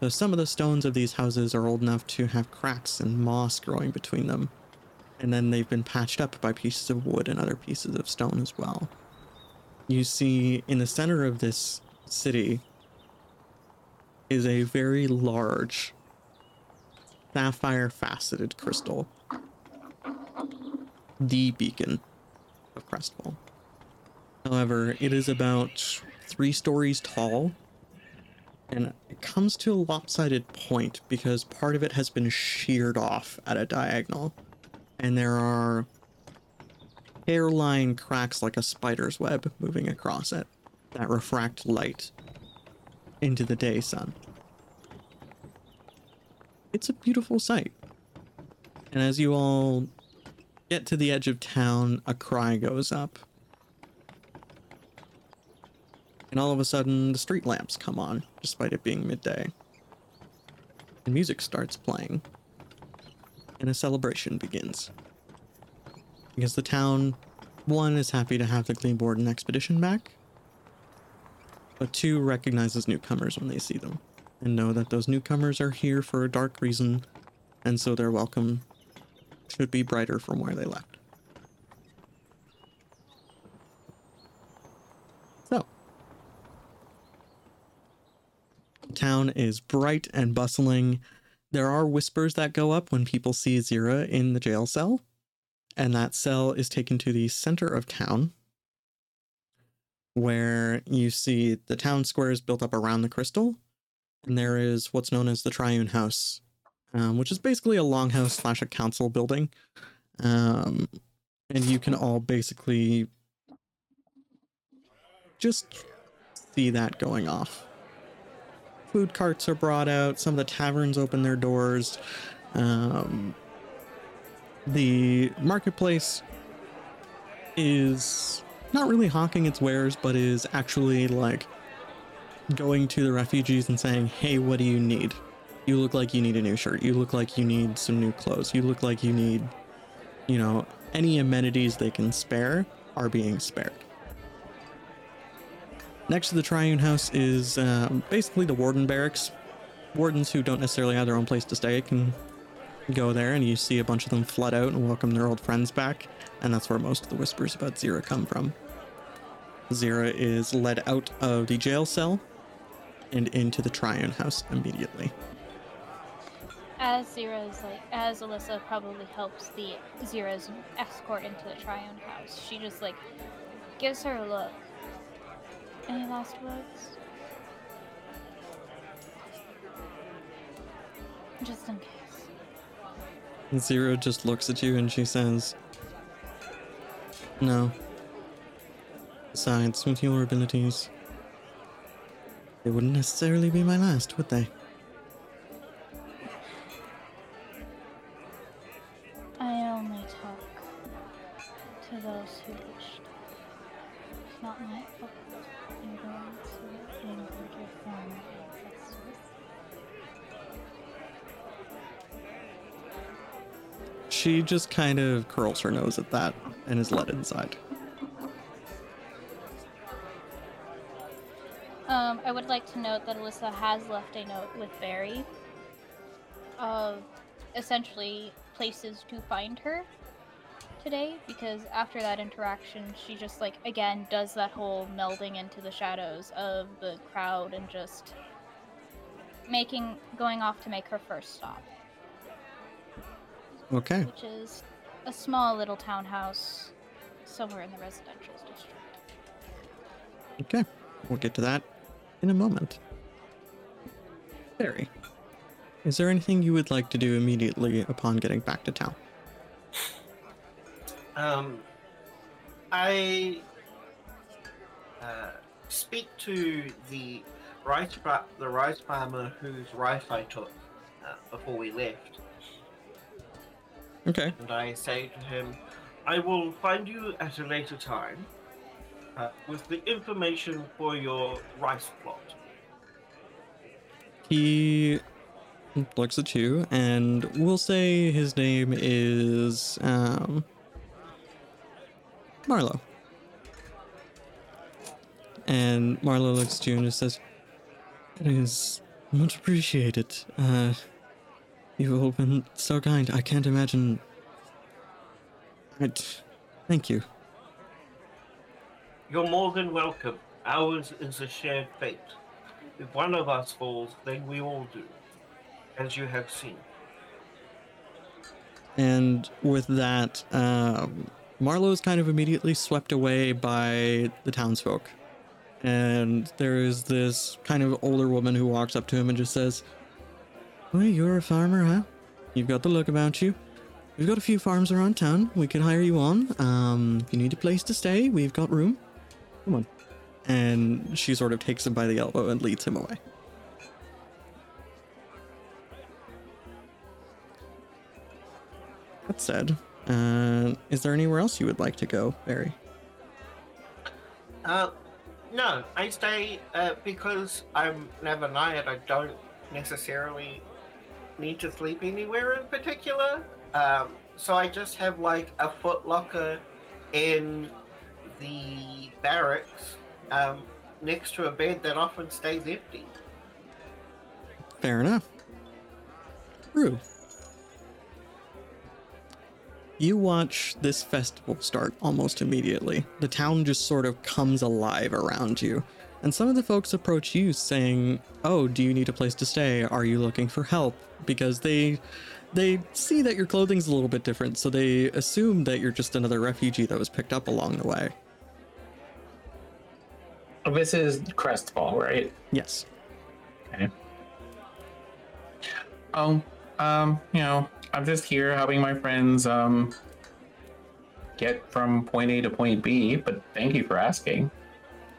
So some of the stones of these houses are old enough to have cracks and moss growing between them. And then they've been patched up by pieces of wood and other pieces of stone as well. You see, in the center of this city is a very large sapphire faceted crystal. The beacon of Crestfall. However, it is about three stories tall and it comes to a lopsided point because part of it has been sheared off at a diagonal. And there are hairline cracks like a spider's web moving across it that refract light into the day sun. It's a beautiful sight. And as you all get to the edge of town a cry goes up. And all of a sudden the street lamps come on, despite it being midday. And music starts playing, and a celebration begins. Because the town, one, is happy to have the Gleamboard and expedition back, but two, recognizes newcomers when they see them, and know that those newcomers are here for a dark reason, and so their welcome should be brighter from where they left. Town is bright and bustling. there are whispers that go up when people see Zira in the jail cell, and that cell is taken to the center of town, where you see the town square is built up around the crystal, and there is what's known as the Triune House, um, which is basically a longhouse slash a council building, um, and you can all basically just see that going off. Food carts are brought out. Some of the taverns open their doors. Um, the marketplace is not really hawking its wares, but is actually like going to the refugees and saying, Hey, what do you need? You look like you need a new shirt. You look like you need some new clothes. You look like you need, you know, any amenities they can spare are being spared. Next to the Triune House is uh, basically the Warden Barracks. Wardens who don't necessarily have their own place to stay can go there, and you see a bunch of them flood out and welcome their old friends back, and that's where most of the whispers about Zira come from. Zira is led out of the jail cell and into the Triune House immediately. As Zira's like, as Alyssa probably helps the Zira's escort into the Triune House, she just like gives her a look. Any last words? Just in case. Zira just looks at you and she says, No. Besides, with your abilities, they wouldn't necessarily be my last, would they? Just kind of curls her nose at that and is led inside. Um, I would like to note that Alyssa has left a note with Barry of essentially places to find her today because after that interaction she just like again does that whole melding into the shadows of the crowd and just making going off to make her first stop Okay. which is a small little townhouse somewhere in the residential district Okay. We'll get to that in a moment. Barry, is there anything you would like to do immediately upon getting back to town? Um, I uh, speak to the rice fa- the rice farmer whose rice I took uh, before we left, Okay. and I say to him, "I will find you at a later time uh, with the information for your rice plot." He looks at you, and we'll say his name is um, Marlo. And Marlo looks at you and just says, "It is much appreciated. Uh, you've all been so kind. I can't imagine. I'd, thank you. You're more than welcome. Ours is a shared fate. If one of us falls, then we all do, as you have seen. And with that, um, Marlowe is kind of immediately swept away by the townsfolk. And there is this kind of older woman who walks up to him and just says, Well, you're a farmer, huh? You've got the look about you. We've got a few farms around town. We can hire you on. Um, if you need a place to stay, we've got room. Come on. And she sort of takes him by the elbow and leads him away. That said, uh, is there anywhere else you would like to go, Barry? Uh, no, I stay uh, because I'm never night. I don't necessarily need to sleep anywhere in particular. Um, so I just have like a foot locker in the barracks um, next to a bed that often stays empty. Fair enough. Rue. You watch this festival start almost immediately. The town just sort of comes alive around you And some of the folks approach you saying, "Oh, do you need a place to stay? Are you looking for help?" Because they they see that your clothing's a little bit different, so they assume that you're just another refugee that was picked up along the way. This is Crestfall, right? Yes. Okay. Oh, um, you know, I'm just here helping my friends um get from point A to point B, but thank you for asking.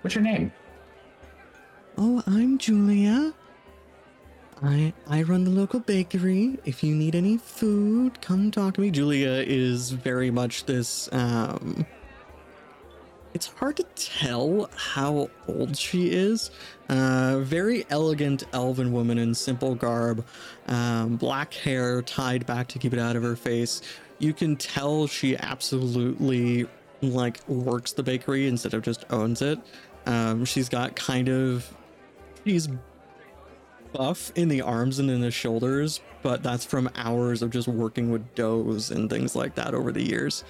What's your name? Oh, I'm Julia. I I run the local bakery. If you need any food, come talk to me. Julia is very much this um it's hard to tell how old she is. Uh, very elegant elven woman in simple garb, um, black hair tied back to keep it out of her face. You can tell she absolutely like works the bakery instead of just owns it. Um, she's got kind of she's buff in the arms and in the shoulders, but that's from hours of just working with doughs and things like that over the years.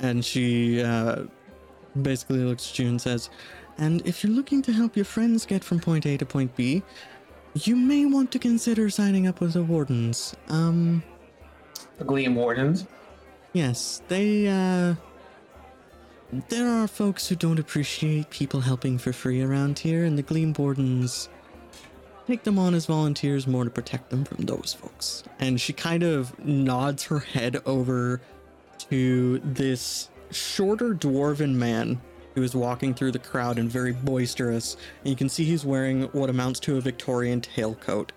And she uh, basically looks at you and says, And if you're looking to help your friends get from point A to point B, you may want to consider signing up with the Wardens. Um, The Gleam Wardens. yes, they, uh. There are folks who don't appreciate people helping for free around here, and the Gleam Wardens take them on as volunteers more to protect them from those folks. And she kind of nods her head over to this shorter dwarven man who is walking through the crowd and very boisterous. And you can see he's wearing what amounts to a Victorian tailcoat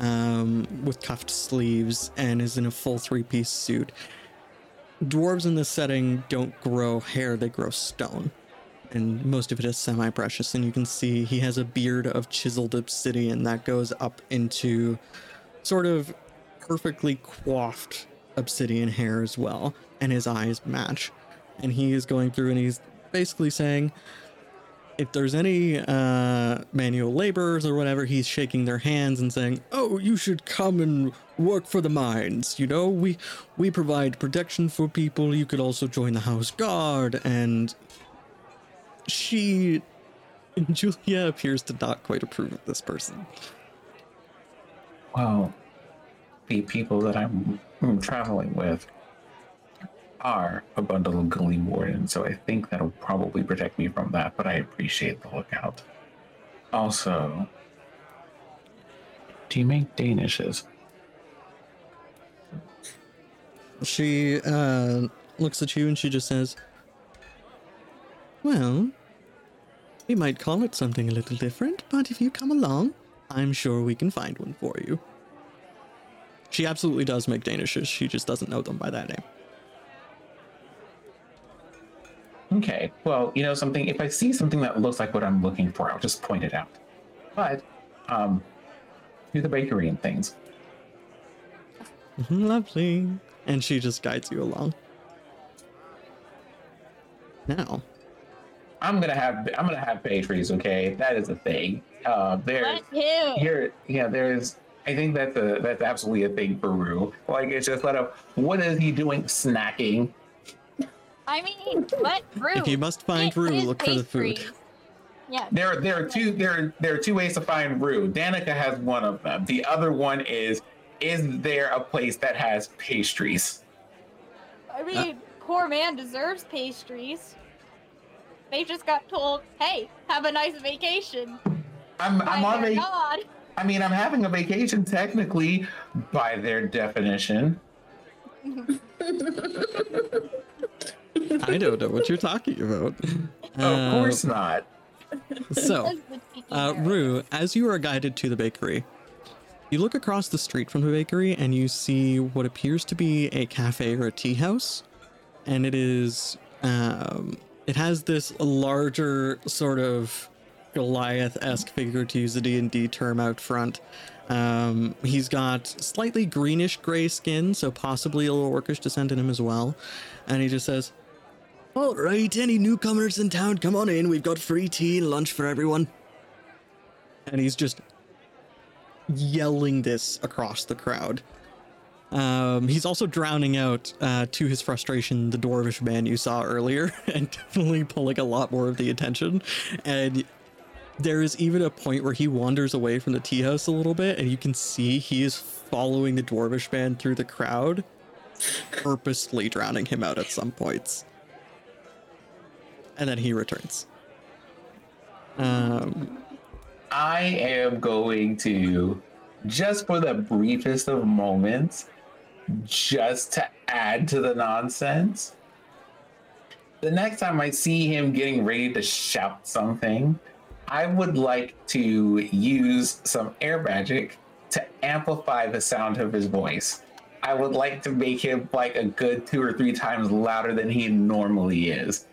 um, with cuffed sleeves and is in a full three piece suit. Dwarves in this setting don't grow hair, they grow stone. And most of it is semi precious. And you can see he has a beard of chiseled obsidian that goes up into sort of perfectly coiffed obsidian hair as well. And his eyes match and he is going through and he's basically saying if there's any uh, manual laborers or whatever, he's shaking their hands and saying, "Oh, you should come and work for the mines. You know, we we provide protection for people. You could also join the house guard." And she, Julia, appears to not quite approve of this person. Well, the people that I'm, I'm traveling with are a bundle of Gleam Wardens, so I think that'll probably protect me from that, but I appreciate the lookout. Also, do you make Danishes? She uh, looks at you and she just says, Well, we might call it something a little different, but if you come along, I'm sure we can find one for you. She absolutely does make Danishes, she just doesn't know them by that name. Okay, well, you know something, if I see something that looks like what I'm looking for, I'll just point it out. But, um, do the bakery and things. Mhm, Lovely. And she just guides you along. Now, I'm gonna have I'm gonna have pastries. Okay, that is a thing. Uh, there's here, yeah, there's. I think that's a that's absolutely a thing for Rue. Like it's just let up. What is he doing? Snacking. I mean, let Rue. if you must find get Rue, his look for the food. Yeah. There, there are two. There, there are two ways to find Rue. Danica has one of them. The other one is: is there a place that has pastries? I mean, poor man deserves pastries. They just got told, "Hey, have a nice vacation." I'm, by I'm on their a. God. I mean, I'm having a vacation technically, by their definition. I don't know what you're talking about. of Uh, course not. So, That's Uh. Rue, as you are guided to the bakery, you look across the street from the bakery and you see what appears to be a cafe or a tea house, and it is um, it has this larger sort of Goliath-esque figure to use a D&D term out front. Um, he's got slightly greenish gray skin, so possibly a little orcish descent in him as well, and he just says, "All right, any newcomers in town, come on in. We've got free tea and lunch for everyone." and he's just yelling this across the crowd. Um, he's also drowning out, uh, to his frustration, the dwarvish man you saw earlier, and definitely pulling a lot more of the attention. And there is even a point where he wanders away from the tea house a little bit, and you can see he is following the dwarvish man through the crowd, purposely drowning him out at some points. And then he returns. Um, I am going to, just for the briefest of moments, just to add to the nonsense. The next time I see him getting ready to shout something, I would like to use some air magic to amplify the sound of his voice. I would like to make him like a good two or three times louder than he normally is.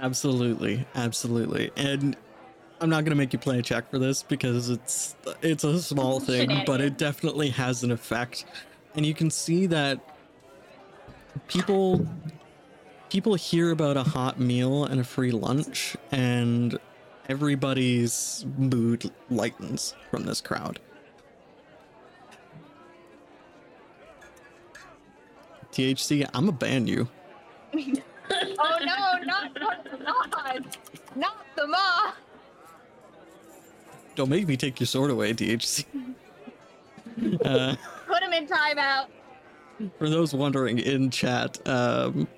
Absolutely, absolutely. And I'm not gonna make you play a check for this because it's it's a small thing, but it definitely has an effect. And you can see that people people hear about a hot meal and a free lunch and everybody's mood lightens from this crowd. THC, I'm gonna ban you. oh no, not not not the ma. Don't make me take your sword away, THC. uh, Put him in timeout. For those wondering in chat, um,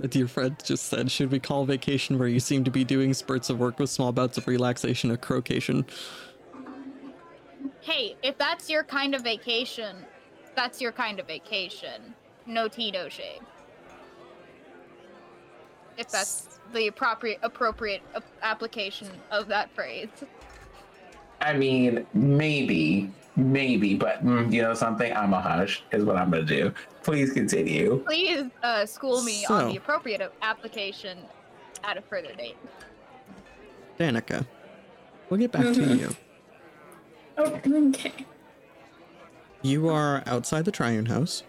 a dear friend just said, should we call vacation where you seem to be doing spurts of work with small bouts of relaxation a crocation? Hey, if that's your kind of vacation, that's your kind of vacation. No tea, no shade. If that's the appropriate appropriate application of that phrase. I mean, maybe, maybe, but mm, you know something? I'm a hush, is what I'm gonna do. Please continue. Please uh, school me so, on the appropriate application at a further date. Danica, we'll get back mm-hmm. to you. Oh, okay. You are outside the Triune House.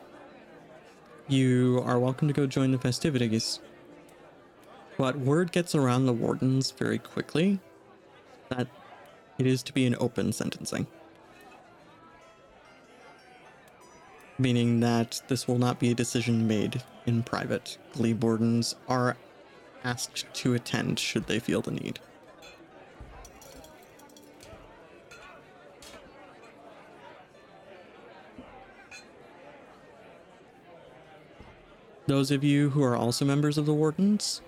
You are welcome to go join the festivities. But word gets around the wardens very quickly that it is to be an open sentencing. Meaning that this will not be a decision made in private. Gleam wardens are asked to attend should they feel the need. Those of you who are also members of the Wardens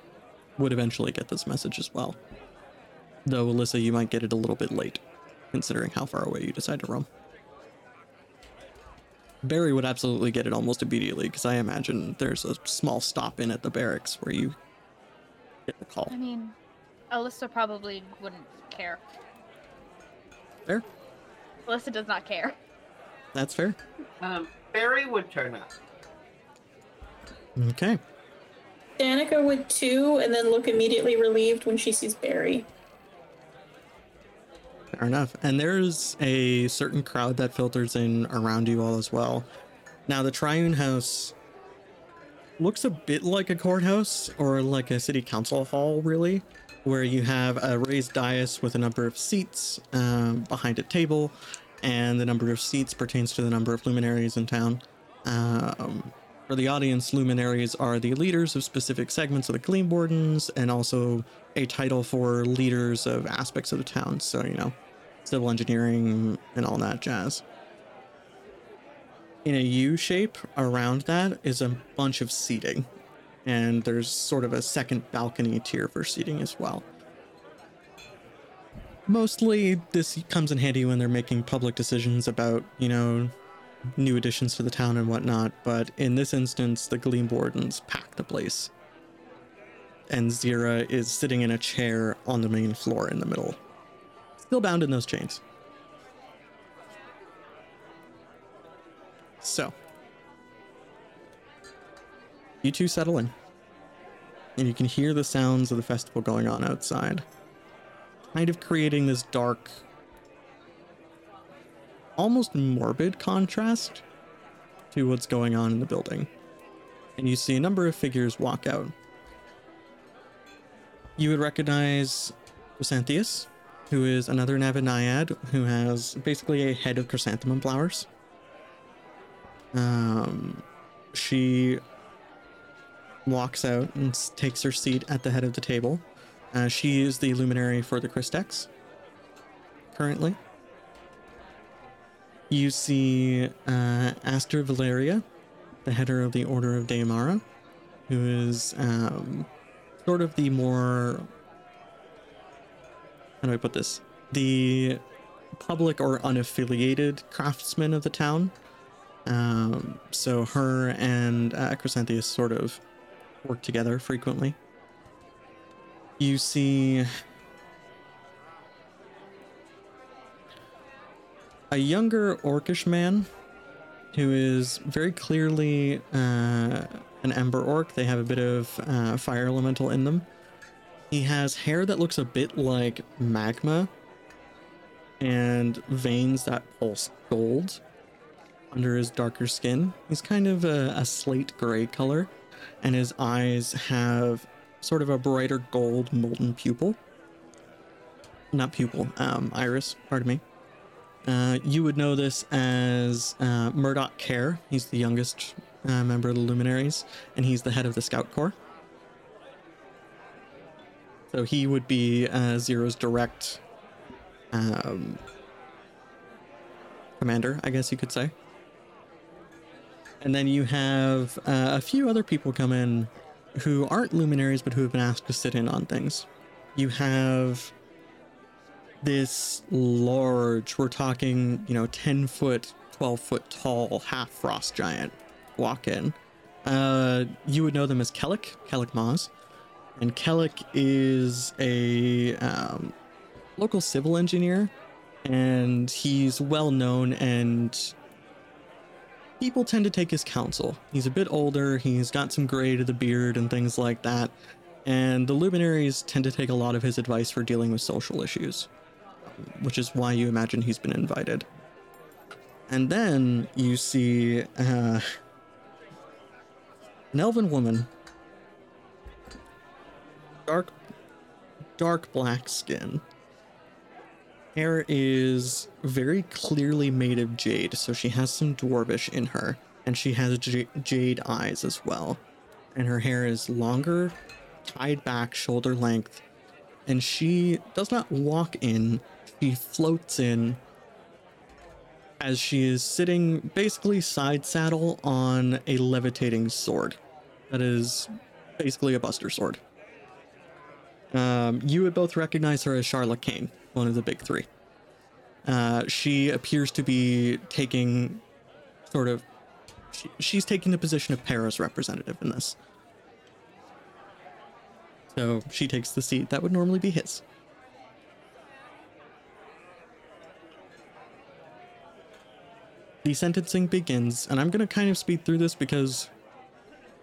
would eventually get this message as well. Though, Alyssa, you might get it a little bit late, considering how far away you decide to roam. Barry would absolutely get it almost immediately, because I imagine there's a small stop in at the barracks where you get the call. I mean, Alyssa probably wouldn't care. Fair. Alyssa does not care. That's fair. Um, Barry would turn up. Okay. Danica would too, and then look immediately relieved when she sees Barry. Fair enough. And there's a certain crowd that filters in around you all as well. Now, the Triune House looks a bit like a courthouse or like a city council hall, really, where you have a raised dais with a number of seats um, behind a table, and the number of seats pertains to the number of luminaries in town. Um, for the audience, luminaries are the leaders of specific segments of the Gleam Wardens and also a title for leaders of aspects of the town. So, you know, civil engineering and all that jazz. In a U shape around that is a bunch of seating. And there's sort of a second balcony tier for seating as well. Mostly, this comes in handy when they're making public decisions about, you know, new additions to the town and whatnot, but in this instance, the Gleam Wardens pack the place. And Zira is sitting in a chair on the main floor in the middle. Still bound in those chains. So, you two settle in. And you can hear the sounds of the festival going on outside, kind of creating this dark almost morbid contrast to what's going on in the building. And you see a number of figures walk out. You would recognize Chrysanthius, who is another Naiad who has basically a head of chrysanthemum flowers. Um, she walks out and takes her seat at the head of the table. Uh, she is the luminary for the Christex currently. You see uh, Aster Valeria, the header of the Order of Deimara, who is um, sort of the more. How do I put this? The public or unaffiliated craftsman of the town. Um, so her and uh, sort of work together frequently. You see a younger orcish man who is very clearly uh, an ember orc. They have a bit of uh, fire elemental in them. He has hair that looks a bit like magma and veins that pulse gold under his darker skin. He's kind of a, a slate gray color, and his eyes have sort of a brighter gold molten pupil. Not pupil, um, iris, pardon me. Uh, you would know this as uh, Murdoch Care. He's the youngest uh, member of the Luminaries, and he's the head of the Scout Corps. So he would be uh, Zira's direct um, commander, I guess you could say. And then you have uh, a few other people come in who aren't luminaries but who have been asked to sit in on things. You have this large, we're talking, you know, 10 foot, 12 foot tall half frost giant walk in. Uh, you would know them as Kellic, Kellic Maz. And Kellic is a um, local civil engineer, and he's well known, and people tend to take his counsel. He's a bit older, he's got some gray to the beard and things like that, and the luminaries tend to take a lot of his advice for dealing with social issues, which is why you imagine he's been invited. And then you see uh, an elven woman, dark, dark black skin, hair is very clearly made of jade, so she has some dwarvish in her, and she has j- jade eyes as well. And her hair is longer, tied back, shoulder length, and she does not walk in, she floats in as she is sitting basically side saddle on a levitating sword that is basically a buster sword. Um, you would both recognize her as Charlotte Kane, one of the big three. Uh, she appears to be taking sort of. She, she's taking the position of Para's representative in this. So she takes the seat that would normally be his. The sentencing begins, and I'm going to kind of speed through this because.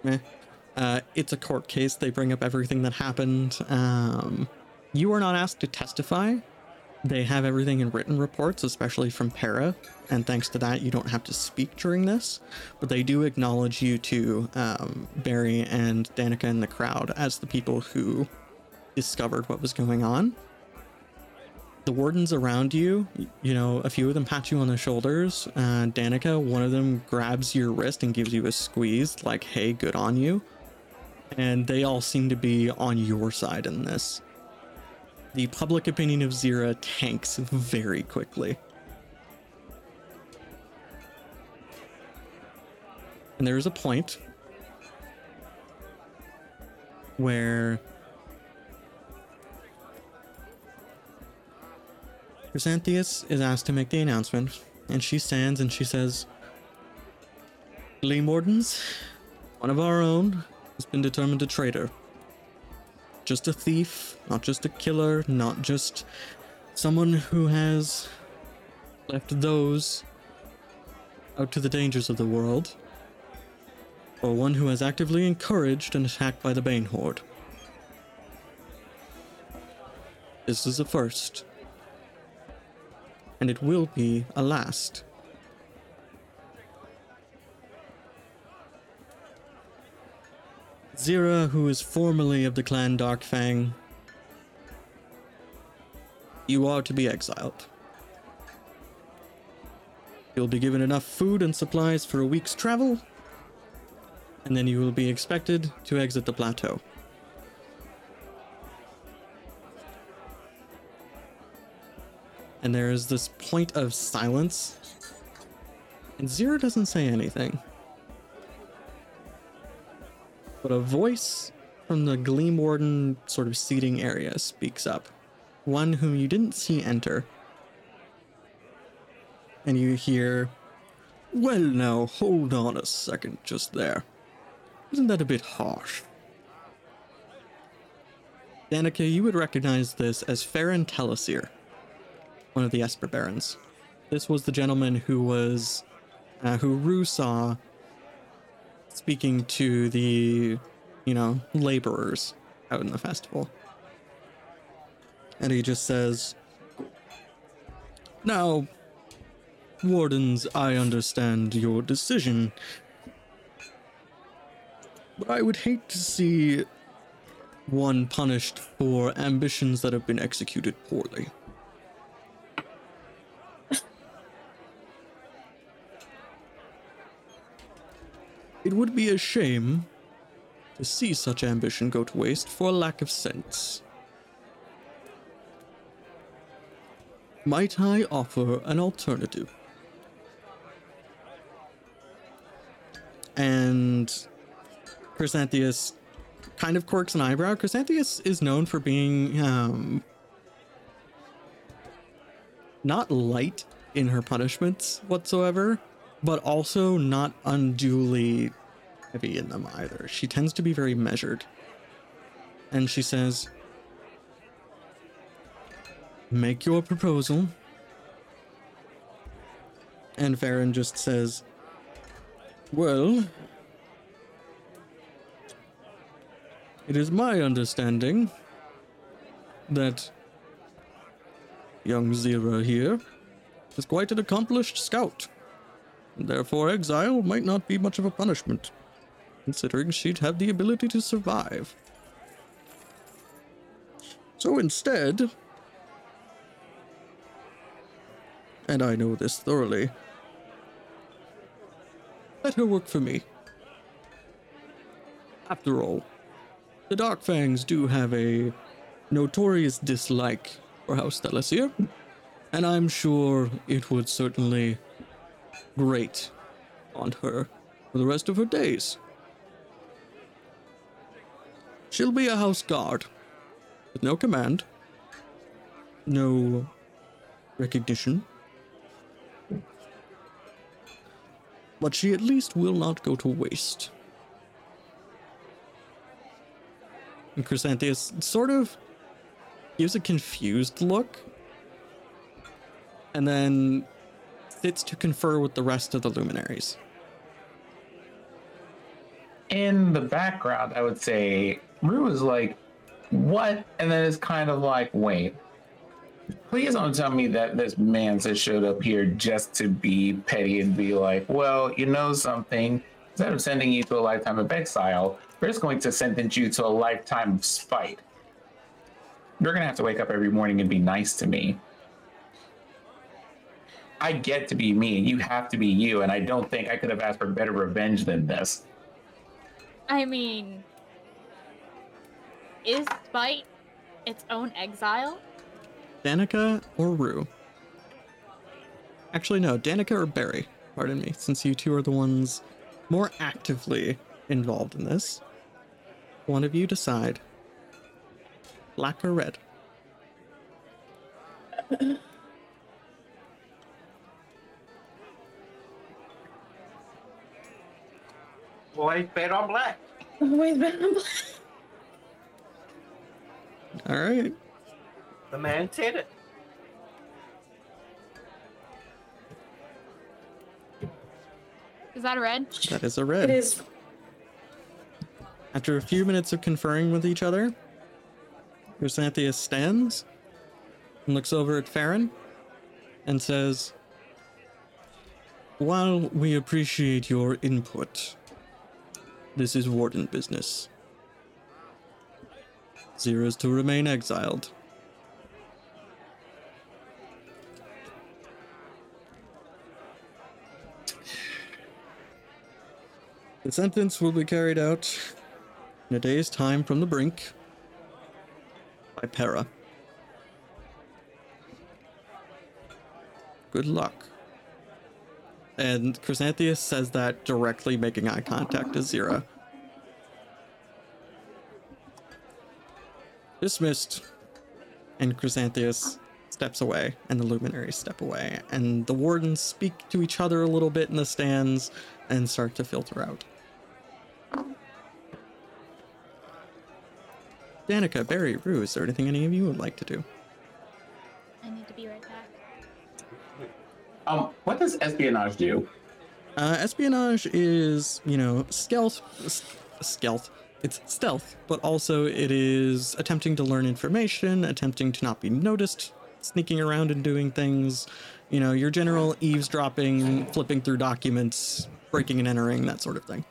Eh, uh, it's a court case. They bring up everything that happened. Um, you are not asked to testify. They have everything in written reports, especially from Para, and thanks to that, you don't have to speak during this. But they do acknowledge you to um, Barry and Danica in the crowd as the people who discovered what was going on. The wardens around you, you know, a few of them pat you on the shoulders. Uh, Danica, one of them grabs your wrist and gives you a squeeze, like, hey, good on you and they all seem to be on your side in this. The public opinion of Zira tanks very quickly. And there is a point where Chrysanthus is asked to make the announcement, and she stands and she says, Gleam Wardens, one of our own, has been determined a traitor. Just a thief, not just a killer, not just someone who has left those out to the dangers of the world, or one who has actively encouraged an attack by the Bane Horde. This is a first, and it will be a last. Zira, who is formerly of the clan Darkfang, you are to be exiled. You'll be given enough food and supplies for a week's travel, and then you will be expected to exit the plateau. And there is this point of silence. And Zira doesn't say anything. But a voice from the Gleam Warden sort of seating area speaks up. One whom you didn't see enter. And you hear, Well, now, hold on a second just there. Isn't that a bit harsh? Danica, you would recognize this as Farron Telesir, one of the Esper Barons. This was the gentleman who was, uh, who Rue saw speaking to the, you know, laborers out in the festival. And he just says, Now, Wardens, I understand your decision. But I would hate to see one punished for ambitions that have been executed poorly. It would be a shame to see such ambition go to waste for lack of sense. Might I offer an alternative? And Chrysanthius kind of quirks an eyebrow. Chrysanthius is known for being um, not light in her punishments whatsoever, but also not unduly heavy in them either. She tends to be very measured. And she says, Make your proposal. And Farron just says, Well, it is my understanding that young Zira here is quite an accomplished scout. Therefore, exile might not be much of a punishment, considering she'd have the ability to survive. So instead, and I know this thoroughly, let her work for me. After all, the Dark Fangs do have a notorious dislike for House Telesir, and I'm sure it would certainly grate on her for the rest of her days. She'll be a house guard, with no command, no recognition, but she at least will not go to waste. And Chrysanthius sort of gives a confused look and then sits to confer with the rest of the luminaries. In the background, I would say Rue is like, what? And then it's kind of like, wait. Please don't tell me that this man just showed up here just to be petty and be like, well, you know something. Instead of sending you to a lifetime of exile, we're just going to sentence you to a lifetime of spite. You're going to have to wake up every morning and be nice to me. I get to be me, and you have to be you, and I don't think I could have asked for better revenge than this. I mean, is spite its own exile? Danica or Rue? Actually, no, Danica or Barry. Pardon me, since you two are the ones more actively involved in this. One of you decide. Black or red? Boys bet on black. Always been a black. All right. The man said it. Is that a red? That is a red. is. After a few minutes of conferring with each other, Chrysanthius stands and looks over at Farron and says, While we appreciate your input, this is Warden business. Zira's to remain exiled. The sentence will be carried out in a day's time from the brink by Para. Good luck. And Chrysanthus says that directly making eye contact to Zira. Dismissed. And Chrysanthus steps away, and the luminaries step away, and the wardens speak to each other a little bit in the stands and start to filter out. Danica, Barry, Rue, is there anything any of you would like to do? Um, what does espionage do? Uh, espionage is, you know, stealth, stealth. It's stealth, but also it is attempting to learn information, attempting to not be noticed, sneaking around and doing things. You know, your general eavesdropping, flipping through documents, breaking and entering, that sort of thing.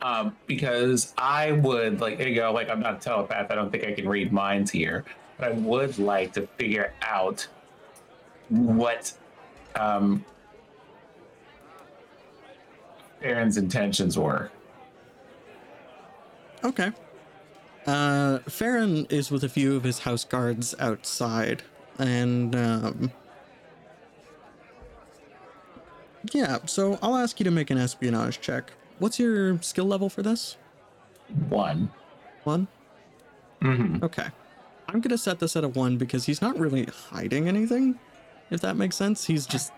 Um, because I would like, there you go. Like, I'm not a telepath. I don't think I can read minds here, but I would like to figure out what um, Farron's intentions were. Okay. Uh, Farron is with a few of his house guards outside, and um, yeah. So I'll ask you to make an espionage check. What's your skill level for this? One. One. Mm-hmm. Okay. I'm gonna set this at a one because he's not really hiding anything. If that makes sense, he's just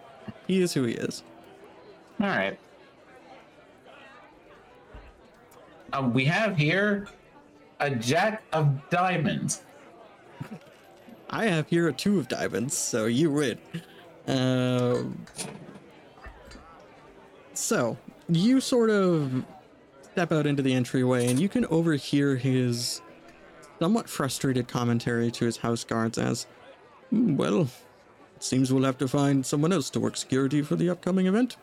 he is who he is. All right. Um, we have here a jack of diamonds. I have here a two of diamonds, so you win. Um, so you sort of step out into the entryway, and you can overhear his somewhat frustrated commentary to his house guards as, "Hmm, "Well, seems we'll have to find someone else to work security for the upcoming event.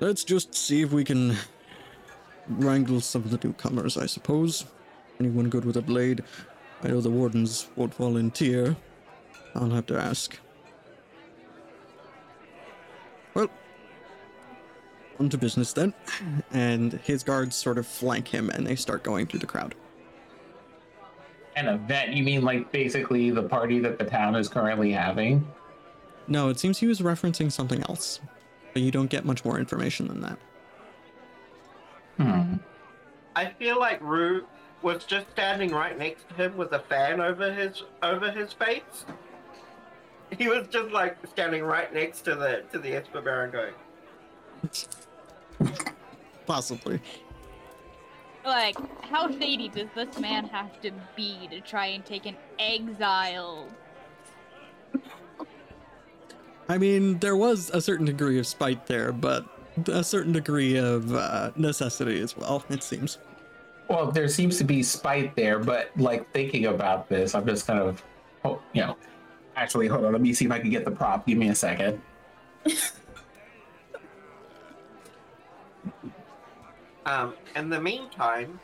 Let's just see if we can wrangle some of the newcomers, I suppose. Anyone good with a blade? I know the wardens won't volunteer. I'll have to ask. Well, on to business then. And his guards sort of flank him and they start going through the crowd. An event? You mean like basically the party that the town is currently having? No, it seems he was referencing something else. But you don't get much more information than that. Hmm. I feel like Rue was just standing right next to him with a fan over his over his face. He was just like standing right next to the to the Esper Baron going, Possibly. Like, how shady does this man have to be to try and take an exile? I mean, there was a certain degree of spite there, but a certain degree of uh, necessity as well, it seems. Well, there seems to be spite there, but like thinking about this, I'm just kind of, oh, you know, actually, hold on. Let me see if I can get the prop. Give me a second. Um, in the meantime,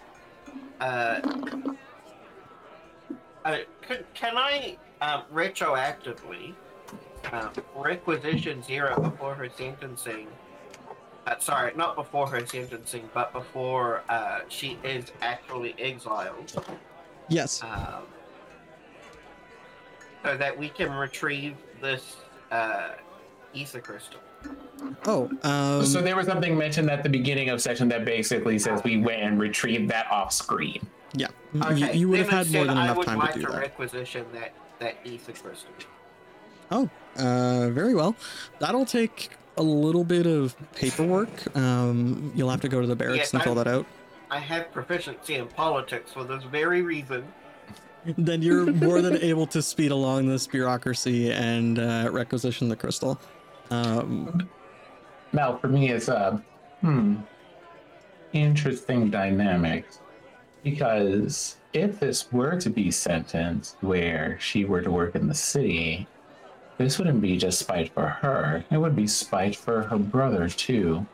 uh, uh could, can I um, retroactively um, requisition Zira before her sentencing? Uh, sorry, not before her sentencing, but before uh, she is actually exiled, Yes. um, so that we can retrieve this uh, ether crystal. Oh, um, so there was something mentioned at the beginning of session that basically says we went and retrieved that off screen. yeah. You- Okay, you, would have had more instead than I enough would time like to do that. requisition that that ether crystal. Oh, uh, very well. That'll take a little bit of paperwork. Um, you'll have to go to the barracks Yes, and fill I'm- that out. I have proficiency in politics for this very reason. Then you're more than able to speed along this bureaucracy and uh, requisition the crystal. Um, Now, for me, it's a hmm, interesting dynamic because if this were to be sentenced where she were to work in the city, this wouldn't be just spite for her; it would be spite for her brother too.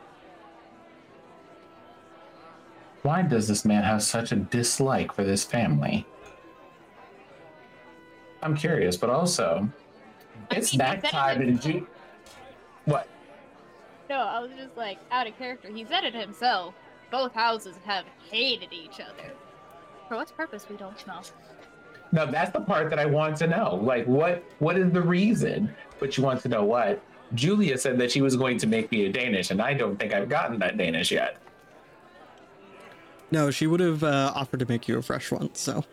Why does this man have such a dislike for this family? I'm curious, but also, I it's mean, that time even- in June. What? No, I was just like out of character. He said it himself. Both houses have hated each other. For what purpose, we don't know. now that's the part that I want to know. Like, what what is the reason? But you want to know what? Julia said that she was going to make me a Danish, and I don't think I've gotten that Danish yet. No, she would have uh, offered to make you a fresh one, so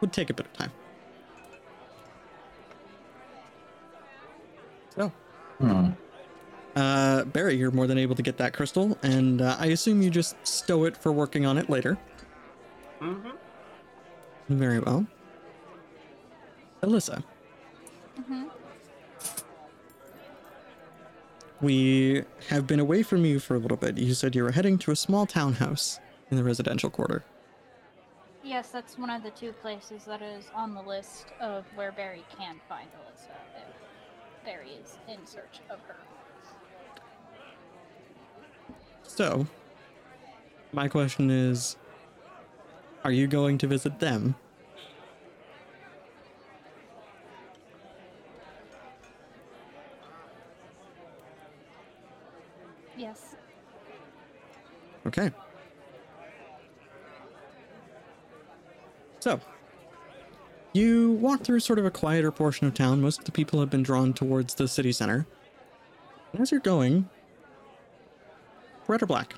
would take a bit of time. So, Hmm. Uh, Barry, you're more than able to get that crystal, and uh, I assume you just stow it for working on it later. Mm-hmm. Very well. Alyssa. Mm-hmm. We have been away from you for a little bit. You said you were heading to a small townhouse in the residential quarter. Yes, that's one of the two places that is on the list of where Barry can find Alyssa if Barry is in search of her. So, my question is Are you going to visit them? Yes. Okay. So, you walk through sort of a quieter portion of town. Most of the people have been drawn towards the city center. And as you're going, red or black?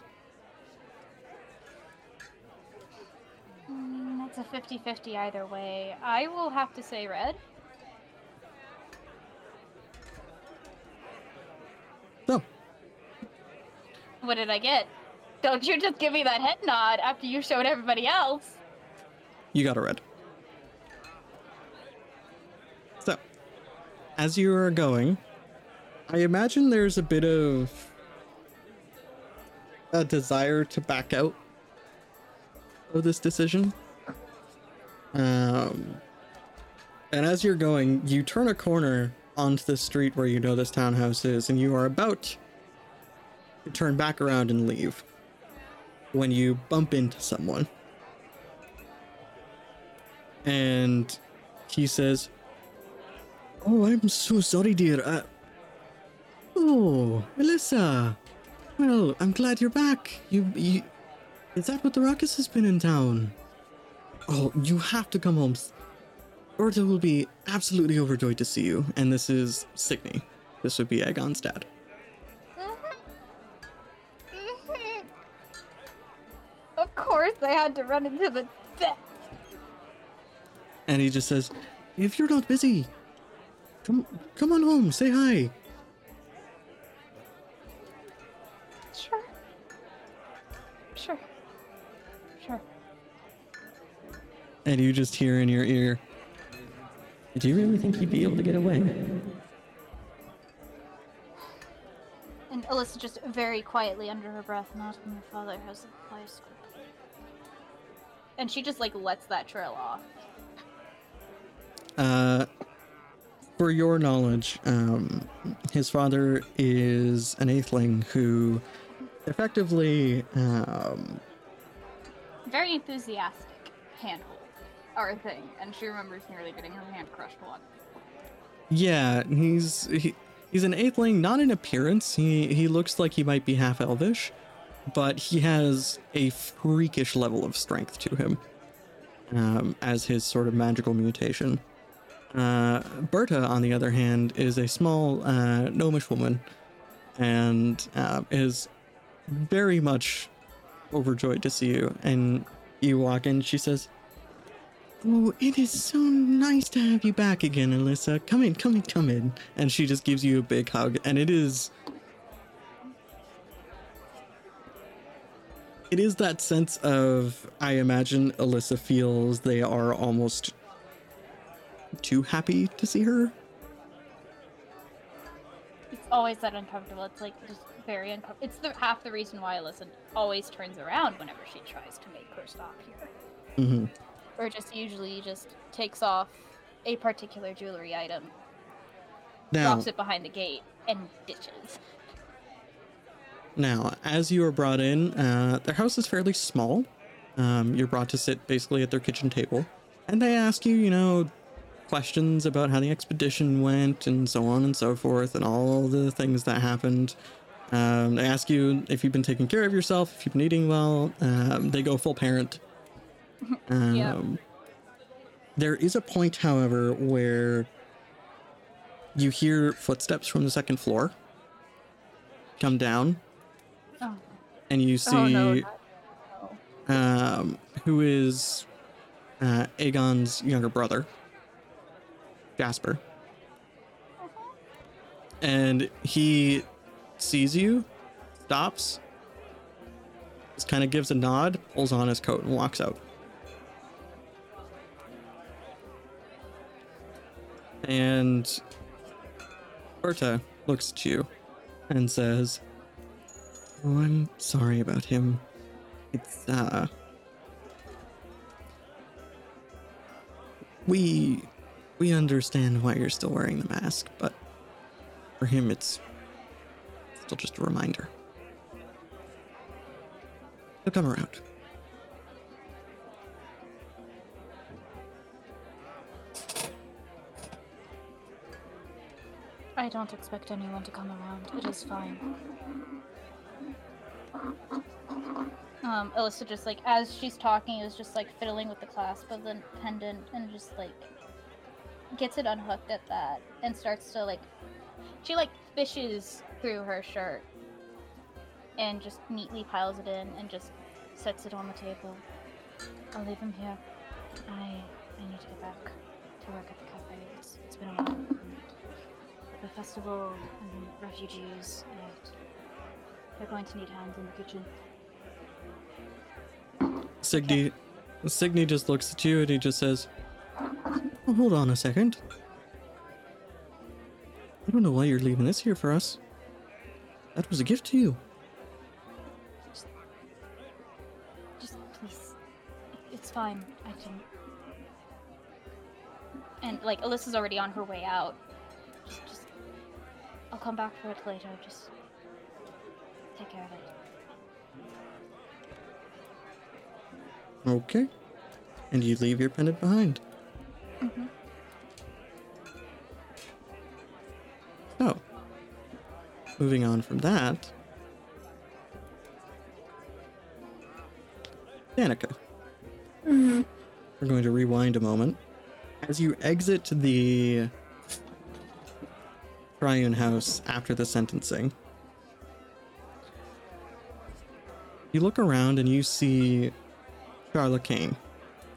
Mm, it's a 50 50 either way. I will have to say red. So, What did I get? Don't you just give me that head nod after you showed everybody else. you got a red. So, as you are going, I imagine there's a bit of a desire to back out of this decision. Um, and as you're going, you turn a corner onto the street where you know this townhouse is, and you are about to turn back around and leave when you bump into someone. And he says, Oh, I'm so sorry, dear. Uh, oh, Melissa. Well, I'm glad you're back. You, you. Is that what the ruckus has been in town? Oh, you have to come home. Berta will be absolutely overjoyed to see you. And this is Signy. This would be Aegon's dad. Of course, I had to run into the death. And he just says, If you're not busy, come, come on home. Say hi. And you just hear in your ear, Do you really think he'd be able to get away? And Alyssa just very quietly under her breath asking her father has the place. And she just like lets that trail off. Uh, for your knowledge, um, his father is an Aethling who effectively, um, Very enthusiastic handhold are a thing, and she remembers nearly getting her hand crushed once. yeah, he's he, he's an Aethling, not in appearance. He he looks like he might be half elvish, but he has a freakish level of strength to him, um, as his sort of magical mutation. Uh, Berta, on the other hand, is a small uh, gnomish woman, and uh, is very much overjoyed to see you. And you walk in, she says, "Oh, it is so nice to have you back again, Alyssa. Come in, come in, come in." And she just gives you a big hug, and it is. It is that sense of, I imagine Alyssa feels they are almost too happy to see her. It's always that uncomfortable. It's like just very uncomfortable. It's the half the reason why Alyssa always turns around whenever she tries to make her stop here. hmm Or just usually just takes off a particular jewelry item, Now, drops it behind the gate, and ditches. Now, as you are brought in, uh, their house is fairly small. Um, you're brought to sit basically at their kitchen table, and they ask you, you know, questions about how the expedition went and so on and so forth, and all the things that happened. Um, they ask you if you've been taking care of yourself, if you've been eating well. Um, they go full parent. Um, Yeah. there is a point, however, where you hear footsteps from the second floor come down, Oh. and you see Oh, no, not- no. um, who is uh, Aegon's younger brother, Jasper. And he sees you, stops, just kind of gives a nod, pulls on his coat, and walks out. And Berta looks at you and says, Oh, I'm sorry about him. It's, uh. We. We understand why you're still wearing the mask, but for him, it's still just a reminder. He'll come around. Don't expect anyone to come around. It is fine. Um, Alyssa just like as she's talking is just like fiddling with the clasp of the pendant and just like gets it unhooked at that and starts to like she like fishes through her shirt and just neatly piles it in and just sets it on the table. I'll leave him here. I I need to get back to work at the cafe. It's, it's been a while. The festival and refugees, and they're going to need hands in the kitchen. Signy, Signy just looks at you and he just says, "Oh, "Hold on a second. I don't know why you're leaving this here for us. That was a gift to you. Just please, it's fine. I can. And like Alyssa's already on her way out. I'll come back for it later. Just take care of it. Okay. And you leave your pendant behind. Mhm. So, moving on from that, Danica. Mhm. We're going to rewind a moment. As you exit the Triune house after the sentencing, you look around and you see Charlotte Kane,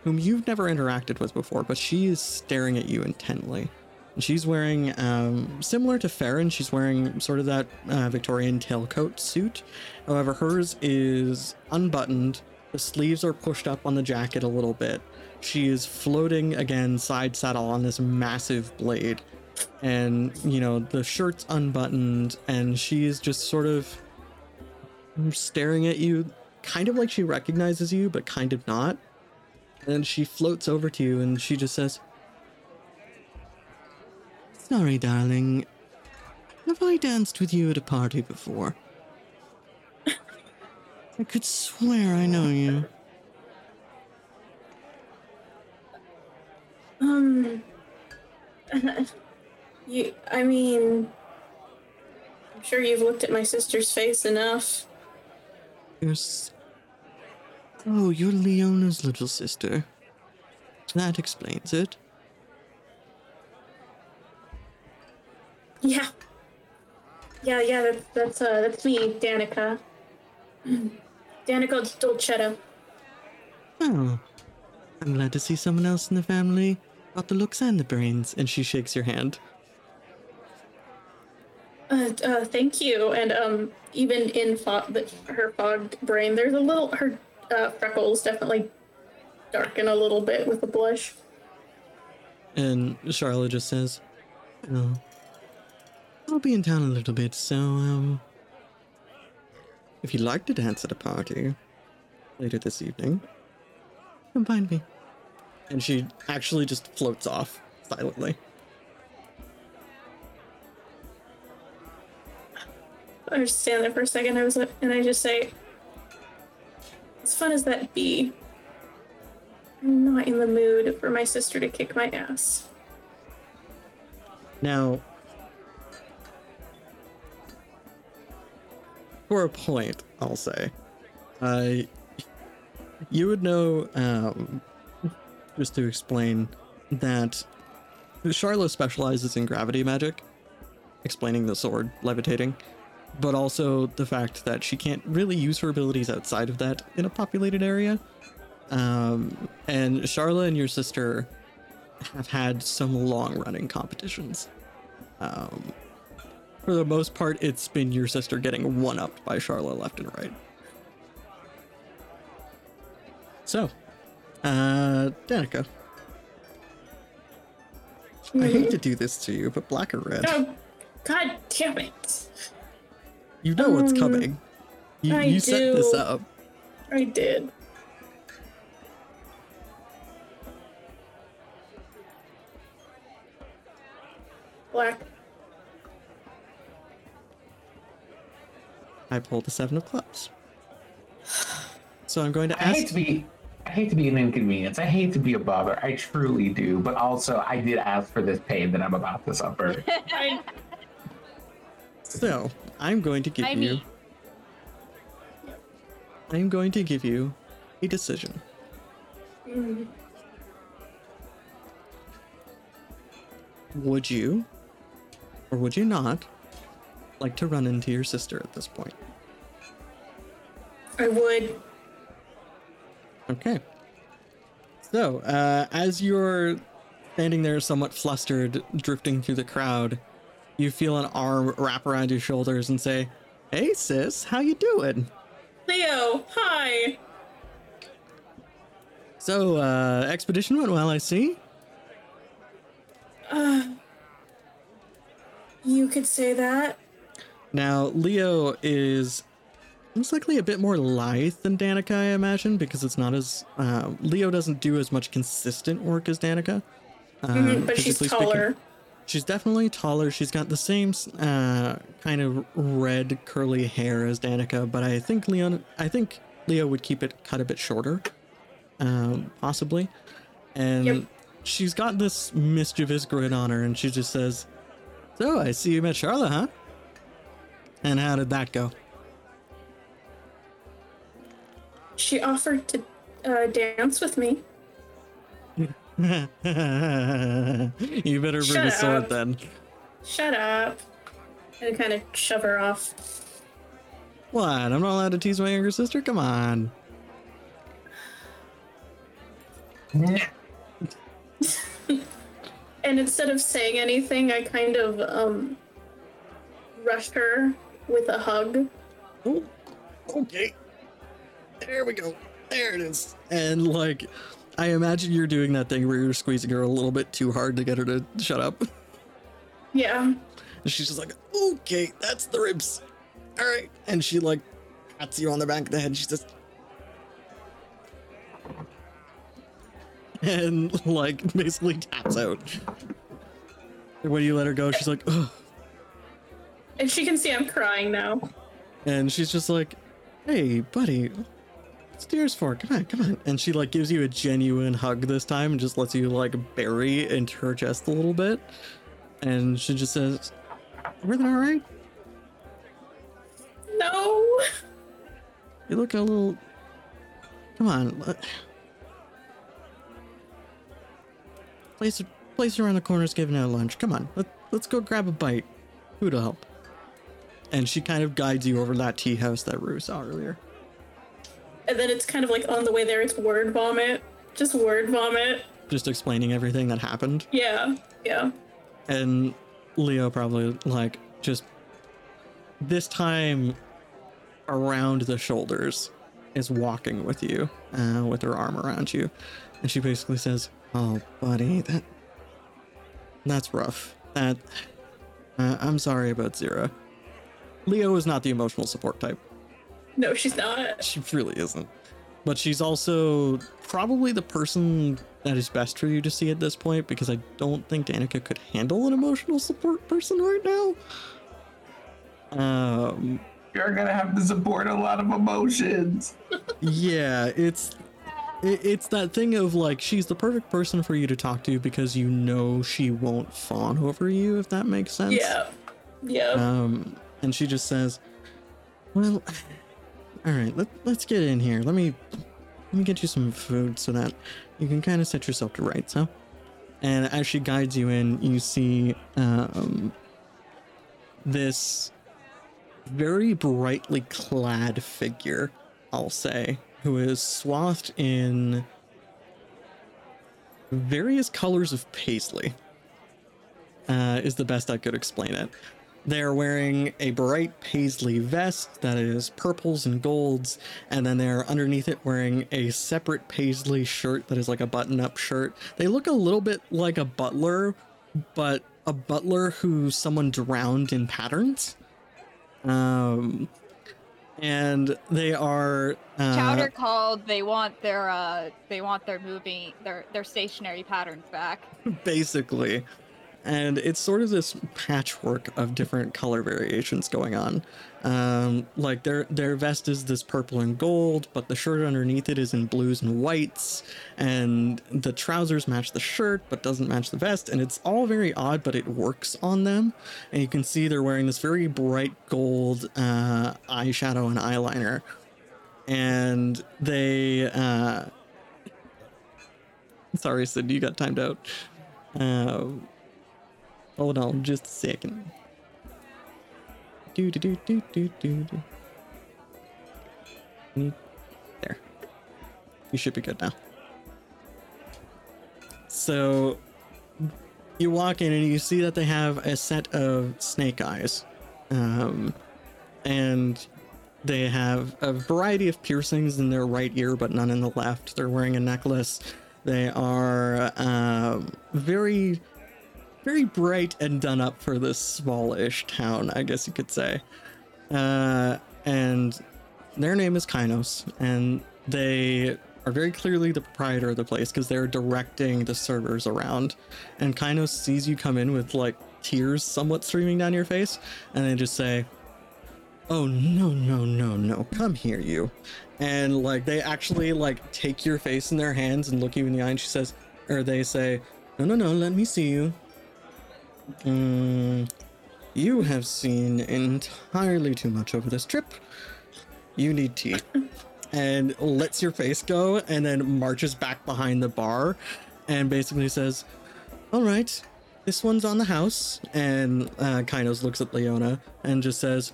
whom you've never interacted with before, but she is staring at you intently. She's wearing, um, similar to Farron, she's wearing sort of that uh, Victorian tailcoat suit. However, hers is unbuttoned. The sleeves are pushed up on the jacket a little bit. She is floating again, side saddle on this massive blade. And, you know, the shirt's unbuttoned, and she's just sort of staring at you, kind of like she recognizes you, but kind of not. And she floats over to you and she just says, Sorry, darling. Have I danced with you at a party before? I could swear I know you. Um. You. I mean. I'm sure you've looked at my sister's face enough. You're s- Oh, you're Leona's little sister. That explains it. Yeah. Yeah, yeah. That's that's uh that's me, Danica. Danica Dolcetto. Oh. I'm glad to see someone else in the family got the looks and the brains. And she shakes your hand. Uh, uh, thank you. And um, even in fog, her fogged brain, there's a little her uh, freckles definitely darken a little bit with the blush. And Charlotte just says, Oh, I'll be in town a little bit, so, um, if you'd like to dance at a party later this evening, come find me. And she actually just floats off silently. I just stand there for a second. I was like, and I just say, as fun as that be, I'm not in the mood for my sister to kick my ass. Now, for a point, I'll say, uh, you would know, um, just to explain, that Charlotte specializes in gravity magic, explaining the sword levitating, but also the fact that she can't really use her abilities outside of that in a populated area. Um, and Charla and your sister have had some long running competitions. Um, for the most part, it's been your sister getting one upped by Charla left and right. So, uh, Danica. I hate to do this to you, but black or red? Oh, god damn it. You know what's Um, coming. You, I you set this up. I did. Black. I pulled the seven of clubs. So I'm going to I hate ask. to be I hate to be an inconvenience. I hate to be a bother. I truly do. But also I did ask for this pain that I'm about to suffer. I, So I'm going to give I you. mean, I'm going to give you a decision. mm, Would you, or would you not, like to run into your sister at this point? I would. Okay. So, uh, as you're standing there somewhat flustered, drifting through the crowd, you feel an arm wrap around your shoulders and say, Hey sis, how you doing? Leo, hi. So, uh, expedition went well, I see. Uh, you could say that. Now, Leo is most likely a bit more lithe than Danica, I imagine, because it's not as. Uh, Leo doesn't do as much consistent work as Danica. Um, Mhm, but she's physically speaking. She's definitely taller. She's got the same uh, kind of red curly hair as Danica, but I think Leon, I think Leo would keep it cut a bit shorter, um, possibly. And Yep. she's got this mischievous grin on her, and she just says, "So I see you met Charlotte, huh? And how did that go?" She offered to uh, dance with me. you better bring Shut a sword up. then. Shut up. And kind of shove her off. What? I'm not allowed to tease my younger sister? Come on. And instead of saying anything, I kind of um rushed her with a hug. Oh, okay. There we go. There it is. And like, I imagine you're doing that thing where you're squeezing her a little bit too hard to get her to shut up. Yeah. And she's just like, okay, that's the ribs. All right. And she like pats you on the back of the head. She says, and like basically taps out. And when you let her go, she's like, Ugh. And she can see I'm crying now. And she's just like, hey, buddy, what's tears for? Come on, come on. And she like gives you a genuine hug this time and just lets you like bury into her chest a little bit. And she just says, everything all right? No. You look a little. Come on. let- Place, place around the corner's giving out lunch. Come on, let, let's go grab a bite. Who to help. And she kind of guides you over that tea house that Rue saw earlier. And then it's kind of like on the way there, it's word vomit. Just word vomit. Just explaining everything that happened. Yeah. Yeah. and Leo probably like just this time around the shoulders is walking with you uh, with her arm around you and she basically says oh buddy that that's rough that uh, i'm sorry about zira leo is not the emotional support type No, she's not. she really isn't. But she's also probably the person that is best for you to see at this point because I don't think Danica could handle an emotional support person right now. Um, You're gonna have to support a lot of emotions. yeah, it's it, it's that thing of like she's the perfect person for you to talk to because you know she won't fawn over you if that makes sense. Yeah. Yeah. Um, and she just says, "Well, all right, let, let's get in here. Let me let me get you some food so that you can kind of set yourself to rights, huh?" and as she guides you in, you see um, this very brightly clad figure, I'll say, who is swathed in various colors of paisley. Uh, is the best I could explain it. They're wearing a bright paisley vest that is purples and golds, and then they're underneath it wearing a separate paisley shirt that is like a button up shirt. They look a little bit like a butler, but a butler who someone drowned in patterns. Um, and they are uh, Chowder called. They want their uh, they want their moving their their stationary patterns back. basically. And it's sort of this patchwork of different color variations going on. Um, like their their vest is this purple and gold, but the shirt underneath it is in blues and whites, and the trousers match the shirt but doesn't match the vest, and it's all very odd, but it works on them. And you can see they're wearing this very bright gold uh, eyeshadow and eyeliner, and they. Uh, sorry, Sid, you got timed out. Uh, hold on just a second. Do do do do do do do. There. You should be good now. So you walk in and you see that they have a set of snake eyes. Um, and they have a variety of piercings in their right ear, but none in the left. They're wearing a necklace. They are um, very, very bright and done up for this smallish town, I guess you could say. Uh, and their name is Kainos, and they are very clearly the proprietor of the place because they're directing the servers around. And Kainos sees you come in with like tears somewhat streaming down your face, and they just say, oh no no no no come here you and like they actually like take your face in their hands and look you in the eye and she says or they say no no no let me see you mm, you have seen entirely too much over this trip you need tea and lets your face go and then marches back behind the bar and basically says all right this one's on the house and uh, Kainos looks at leona and just says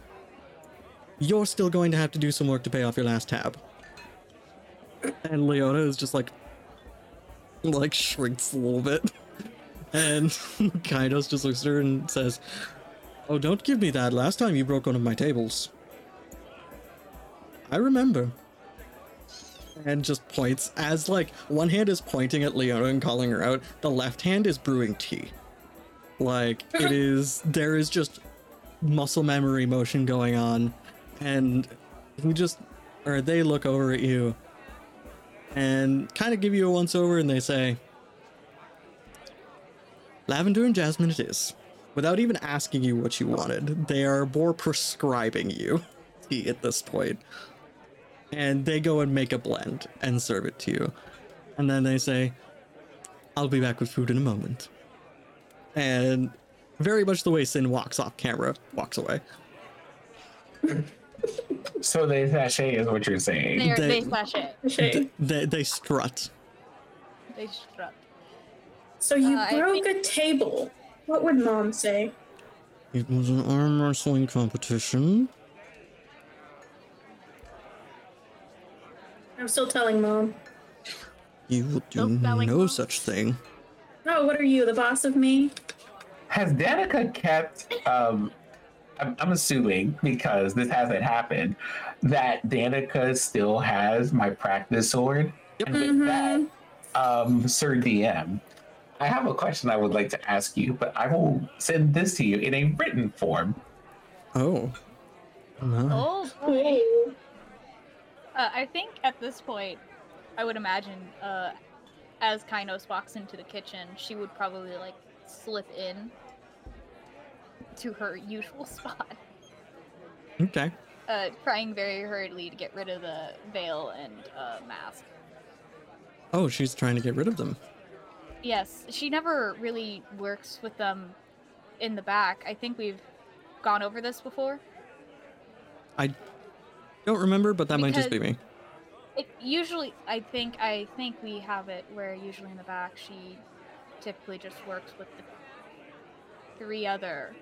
you're still going to have to do some work to pay off your last tab. And Leona is just like, like shrinks a little bit. And Kainos just looks at her and says, Oh, don't give me that. Last time you broke one of my tables. I remember. And just points as like one hand is pointing at Leona and calling her out, the left hand is brewing tea. Like it is there is just muscle memory motion going on and we just or they look over at you and kind of give you a once over and they say lavender and jasmine it is. Without even asking you what you wanted they are more prescribing you tea at this point. And they go and make a blend and serve it to you. And then they say i'll be back with food in a moment. And very much the way sin walks off camera walks away. So they sachet is what you're saying. They're, They- they slash it. They, they strut. They strut. So you Uh, broke think- a table. What would mom say? It was an arm wrestling competition. I'm still telling mom. You will do Nope, no mom. such thing. Oh, what are you, the boss of me? Has Danica kept? Um, I'm, I'm assuming because this hasn't happened that Danica still has my practice sword. And with that, um, Sir DM, I have a question I would like to ask you, but I will send this to you in a written form. Oh. No. Oh boy. Uh, I think at this point, I would imagine, uh, as Kainos walks into the kitchen, she would probably like slip in to her usual spot, Okay. uh, trying very hurriedly to get rid of the veil and uh, mask. Oh, she's trying to get rid of them. Yes, she never really works with them in the back. I think we've gone over this before. I don't remember, but that might just be me. It usually, I think, I think we have it where usually in the back she typically just works with the three other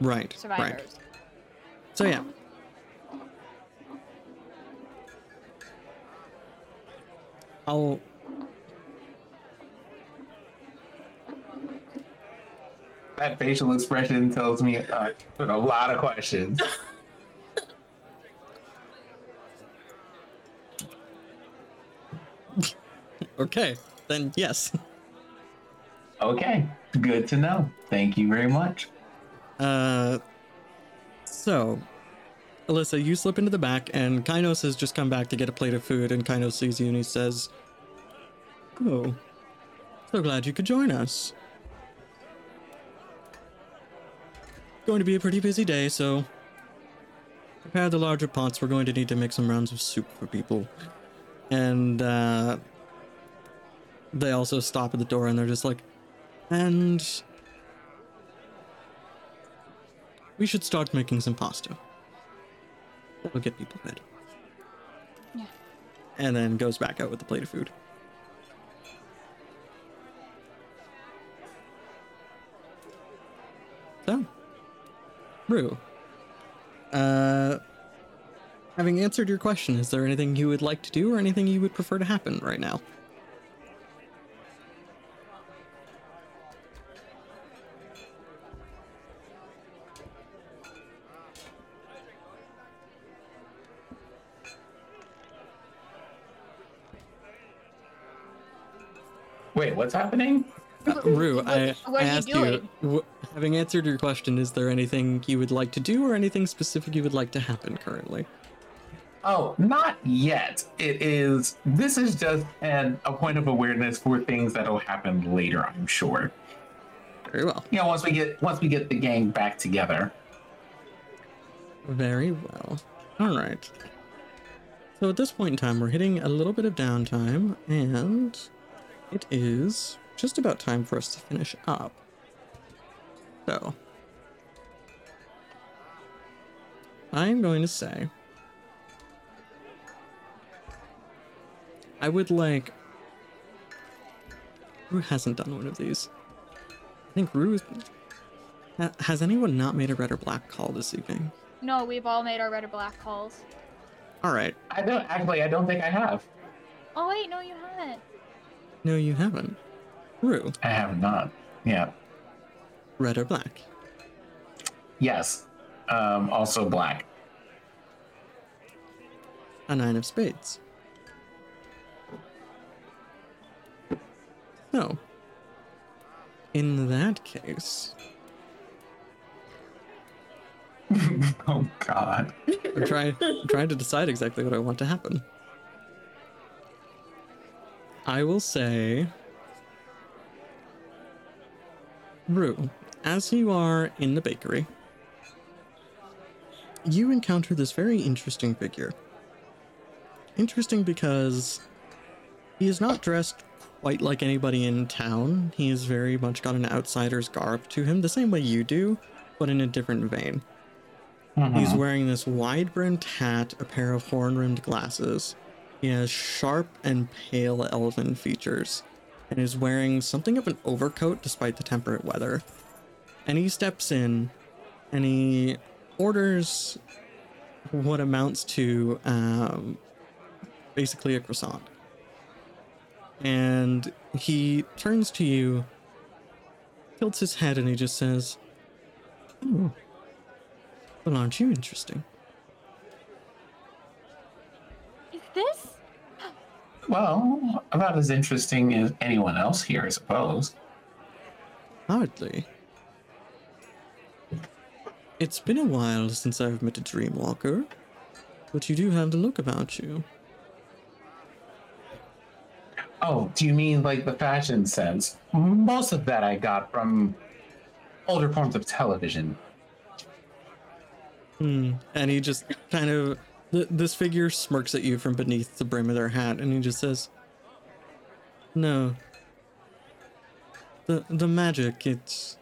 Right. survivors. Right. So yeah. I'll That facial expression tells me uh, a lot of questions. okay. Then yes. Okay, good to know. Thank you very much. Uh, so, Alyssa, you slip into the back, and Kainos has just come back to get a plate of food, and Kainos sees you and he says, Oh, so glad you could join us. Going to be a pretty busy day, so prepare the larger pots. We're going to need to make some rounds of soup for people. And, uh, they also stop at the door and they're just like, and we should start making some pasta. That'll get people fed. Yeah. And then goes back out with the plate of food. So, Rue, uh, having answered your question, is there anything you would like to do or anything you would prefer to happen right now? Wait, what's happening? Uh, Rue, What- I, what I are you asked you, doing? wh- having answered your question, is there anything you would like to do or anything specific you would like to happen currently? Oh, not yet. It is. This is just an, a point of awareness for things that'll happen later. I'm sure. Very well. You know, once we get once we get the gang back together. Very well. All right. So at this point in time, we're hitting a little bit of downtime, and it is just about time for us to finish up. So, I'm going to say I would like. Who hasn't done one of these. I think Rue. Has anyone not made a red or black call this evening? No, we've all made our red or black calls. All right. I don't actually. I don't think I have. Oh wait, no, you haven't. No, you haven't. Rue, I have not. Yeah. red or black? Yes. Um. Also black. A nine of spades. So, in that case, oh God. I'm trying, I'm trying to decide exactly what I want to happen. I will say, Rue, as you are in the bakery, you encounter this very interesting figure. Interesting because he is not dressed quite like anybody in town. He has very much got an outsider's garb to him, the same way you do, but in a different vein. He's Mhm. wearing this wide brimmed hat, a pair of horn rimmed glasses. He has sharp and pale elven features, and is wearing something of an overcoat despite the temperate weather. And he steps in and he orders what amounts to um, basically a croissant. And he turns to you, tilts his head, and he just says, Oh, well, aren't you interesting? Is this? Well, about as interesting as anyone else here, I suppose. Hardly. It's been a while since I've met a Dreamwalker, but you do have the look about you. Oh, do you mean like the fashion sense? Most of that I got from older forms of television. Hmm. And he just kind of. Th- this figure smirks at you from beneath the brim of their hat, and he just says, No. The, the magic, it's.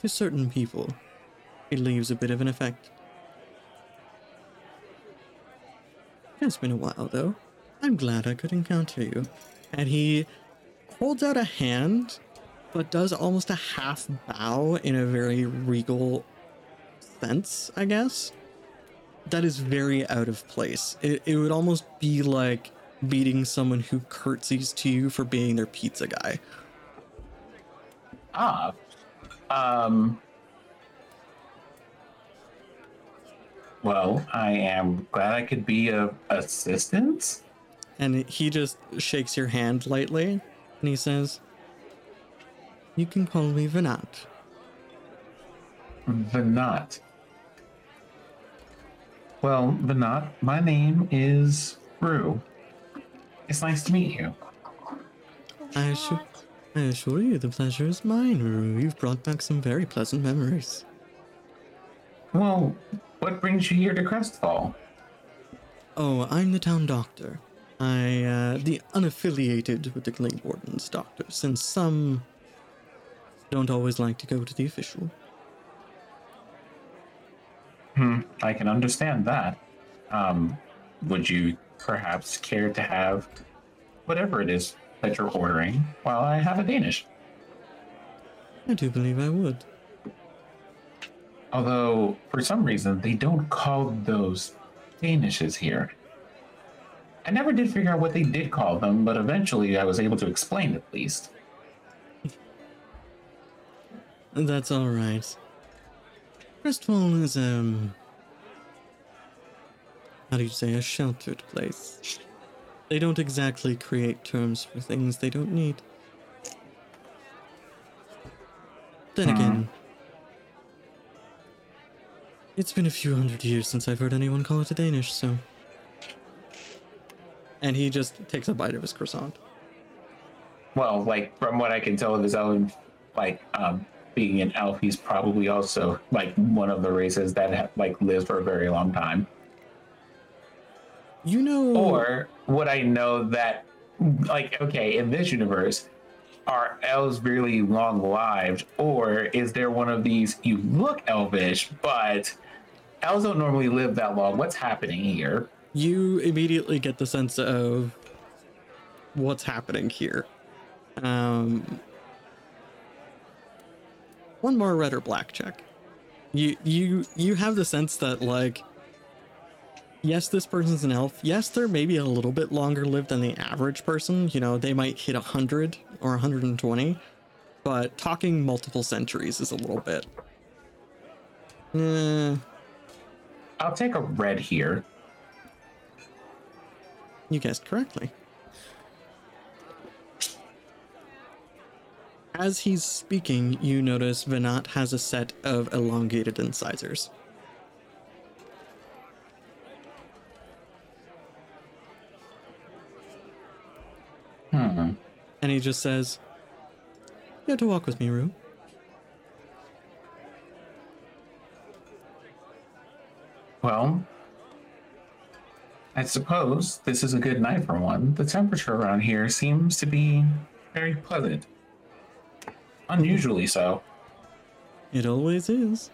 To certain people, it leaves a bit of an effect. It's been a while, though. I'm glad I could encounter you. and he holds out a hand, but does almost a half bow in a very regal sense, I guess. That is very out of place. It, it would almost be like beating someone who curtsies to you for being their pizza guy. Ah. Um. Well, I am glad I could be of assistance. And he just shakes your hand lightly and he says, You can call me Venat. Venat. Well, Venat, my name is Rue. It's nice to meet you. I assure, I assure you the pleasure is mine, Rue. You've brought back some very pleasant memories. Well, what brings you here to Crestfall? Oh, I'm the town doctor. I, uh, the unaffiliated with the Gleam Wardens doctor, since some don't always like to go to the official. Hmm, I can understand that. Um, would you perhaps care to have whatever it is that you're ordering while I have a Danish? I do believe I would. Although, for some reason, they don't call those Danishes here. I never did figure out what they did call them, but eventually I was able to explain at least. That's alright. Crestfall is, um. How do you say? A sheltered place. They don't exactly create terms for things they don't need. Then Hmm. again, it's been a few hundred years since I've heard anyone call it a Danish, so. And he just takes a bite of his croissant. Well, like from what I can tell of his own, like um, being an elf, he's probably also like one of the races that ha- like lives for a very long time. You know. Or would I know that, like, okay, in this universe, are elves really long lived? Or is there one of these, you look elvish, but elves don't normally live that long? What's happening here? you immediately get the sense of what's happening here. Um, one more red or black check. You you you have the sense that like yes, this person's an elf. Yes, they're maybe a little bit longer lived than the average person. You know, they might hit 100 or 120, but talking multiple centuries is a little bit. Eh, I'll take a red here. You guessed correctly. As he's speaking, you notice Venat has a set of elongated incisors. Hmm. And he just says, You have to walk with me, Rue. Well, I suppose this is a good night for one. The temperature around here seems to be very pleasant. Unusually so. It always is.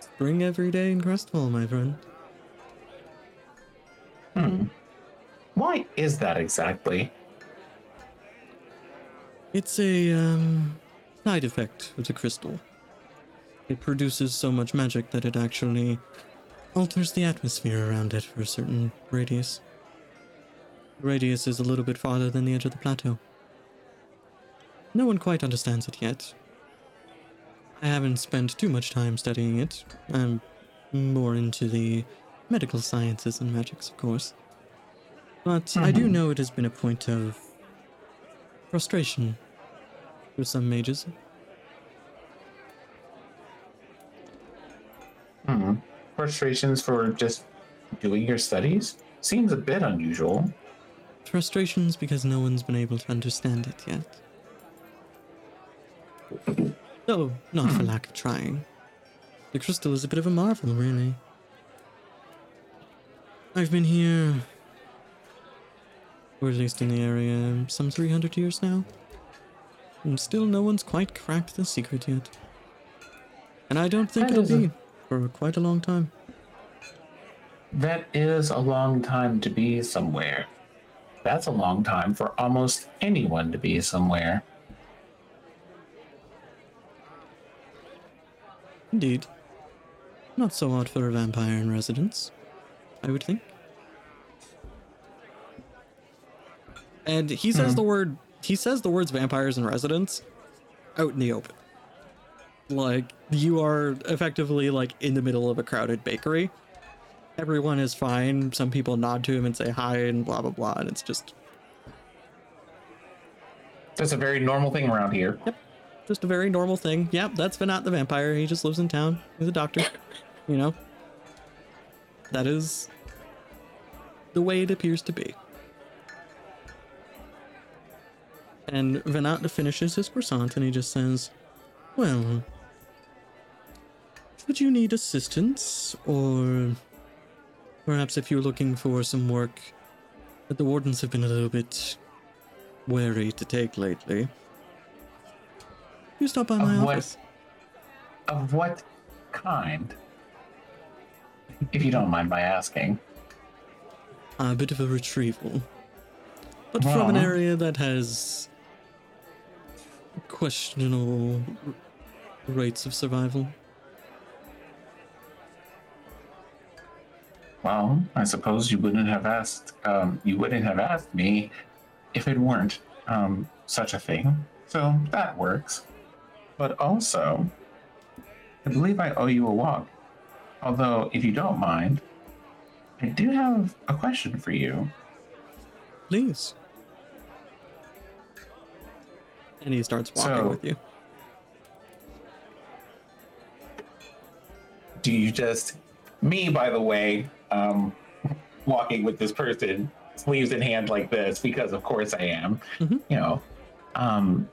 Spring every day in Crestfall, my friend. Hmm. Why is that exactly? It's a um, side effect of the crystal. It produces so much magic that it actually alters the atmosphere around it for a certain radius. The radius is a little bit farther than the edge of the plateau. No one quite understands it yet. I haven't spent too much time studying it. I'm more into the medical sciences and magics, of course. But I do Mhm. know it has been a point of frustration for some mages. Hmm. Frustrations for just doing your studies? Seems a bit unusual. Frustrations because no one's been able to understand it yet. Though, not for lack of trying. The crystal is a bit of a marvel, really. I've been here, or at least in the area, some 300 years now. And still no one's quite cracked the secret yet. And I don't think That it'll be for quite a long time. That is a long time to be somewhere. That's a long time for almost anyone to be somewhere. Indeed. Not so odd for a vampire in residence, I would think. And he says Hmm. the word he says the words vampires in residence out in the open. Like you are effectively like in the middle of a crowded bakery. Everyone is fine. Some people nod to him and say hi and blah blah blah, and it's just That's a very normal thing around here. Just a very normal thing. Yep, that's Venat the vampire. He just lives in town. He's a doctor. You know? That is the way it appears to be. And Venat finishes his croissant and he just says, Well, would you need assistance? Or perhaps if you're looking for some work that the wardens have been a little bit wary to take lately, you stop by my Of what- office. Of what kind? If you don't mind my asking. A bit of a retrieval. But from an area that has questionable r- rates of survival. Well, I suppose you wouldn't have asked. Um, you wouldn't have asked me if it weren't um, such a thing. So that works. But also, I believe I owe you a walk. Although, if you don't mind, I do have a question for you. Please. And he starts walking So- with you. Do you just me, by the way, um, walking with this person, sleeves in hand like this, because of course I am. Mhm. You know, um,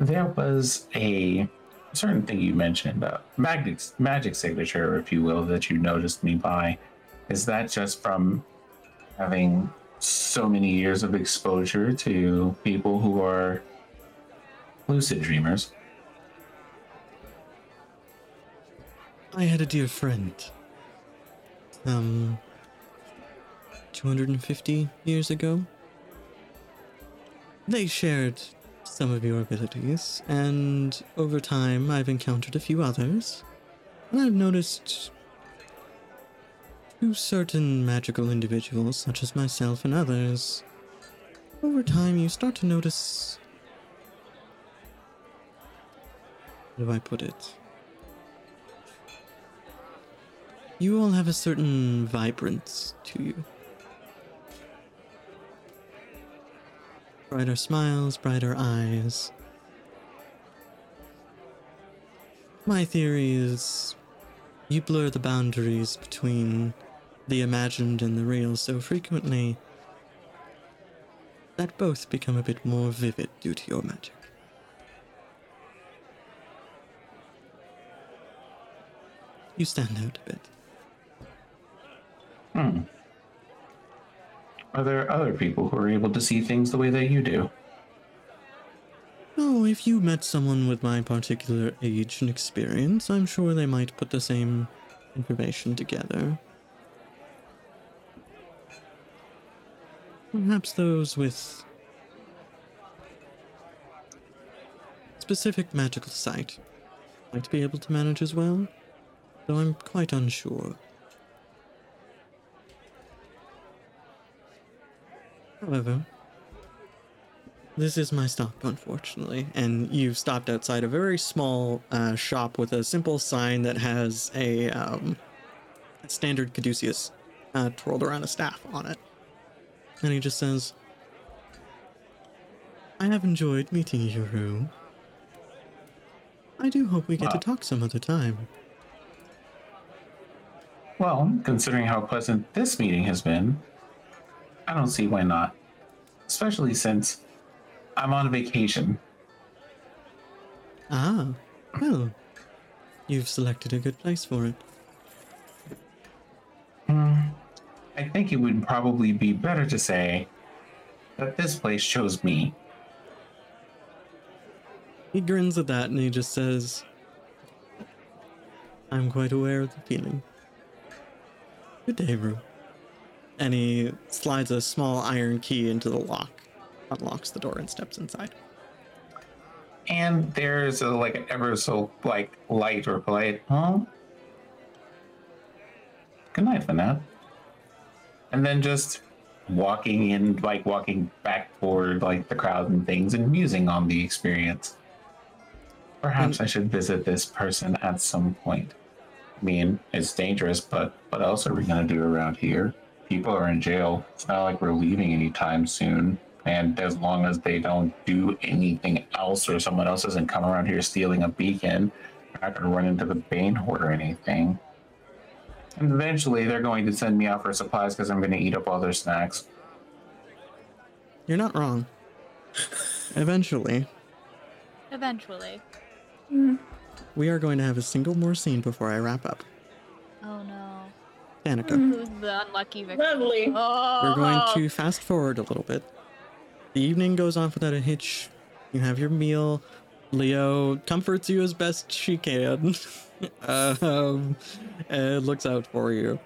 there was a certain thing you mentioned, uh, magic magic signature, if you will, that you noticed me by. Is that just from having so many years of exposure to people who are lucid dreamers? I had a dear friend. Um, 250 years ago. They shared some of your abilities, and over time I've encountered a few others. And I've noticed two certain magical individuals, such as myself and others. Over time, you start to notice. How do I put it? You all have a certain vibrance to you. Brighter smiles, brighter eyes. My theory is you blur the boundaries between the imagined and the real so frequently that both become a bit more vivid due to your magic. You stand out a bit. Hmm. Are there other people who are able to see things the way that you do? Oh, if you met someone with my particular age and experience, I'm sure they might put the same information together. Perhaps those with specific magical sight might be able to manage as well, though I'm quite unsure. However, this is my stop, unfortunately, and you've stopped outside a very small uh, shop with a simple sign that has a um, standard caduceus uh, twirled around a staff on it. And he just says, I have enjoyed meeting you, Rue. I do hope we get to talk some other time. Well, considering how pleasant this meeting has been, I don't see why not. Especially since I'm on vacation. Ah, well, you've selected a good place for it. I think it would probably be better to say that this place chose me. He grins at that and he just says, I'm quite aware of the feeling. Good day, Rue. And he slides a small iron key into the lock, unlocks the door, and steps inside. And there's a like ever so like light or polite, huh? Good night for now. And then just walking in, like walking back toward like the crowd and things, and musing on the experience. Perhaps mm. I should visit this person at some point. I mean, it's dangerous, but what else are we gonna do around here? People are in jail. It's not like we're leaving anytime soon. And as long as they don't do anything else or someone else doesn't come around here stealing a beacon, we're not gonna run into the Bane Horde or anything. And eventually they're going to send me out for supplies because I'm gonna eat up all their snacks. You're not wrong. Eventually, Eventually. Mm-hmm. we are going to have a single more scene before I wrap up. Oh no. Danica, Who's the unlucky victim? Lovely. Oh. we're going to fast forward a little bit. The evening goes off without a hitch. You have your meal. Leo comforts you as best she can. um, and looks out for you.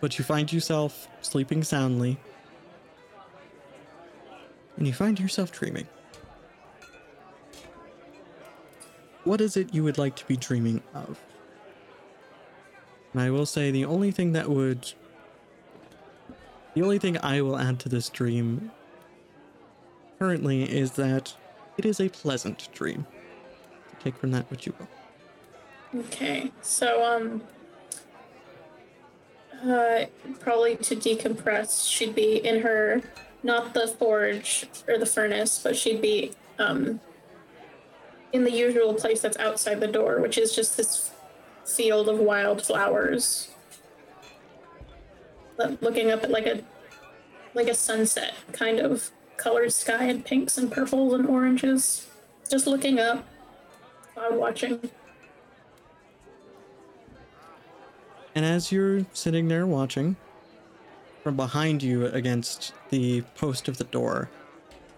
But you find yourself sleeping soundly. And you find yourself dreaming. What is it you would like to be dreaming of? And I will say the only thing that would. The only thing I will add to this dream currently is that it is a pleasant dream. Take from that what you will. Okay, so um, uh, probably to decompress, she'd be in her not the forge or the furnace, but she'd be um in the usual place that's outside the door, which is just this field of wildflowers. Looking up at like a like a sunset kind of colored sky and pinks and purples and oranges. Just looking up, cloud watching. And as you're sitting there watching, from behind you against the post of the door,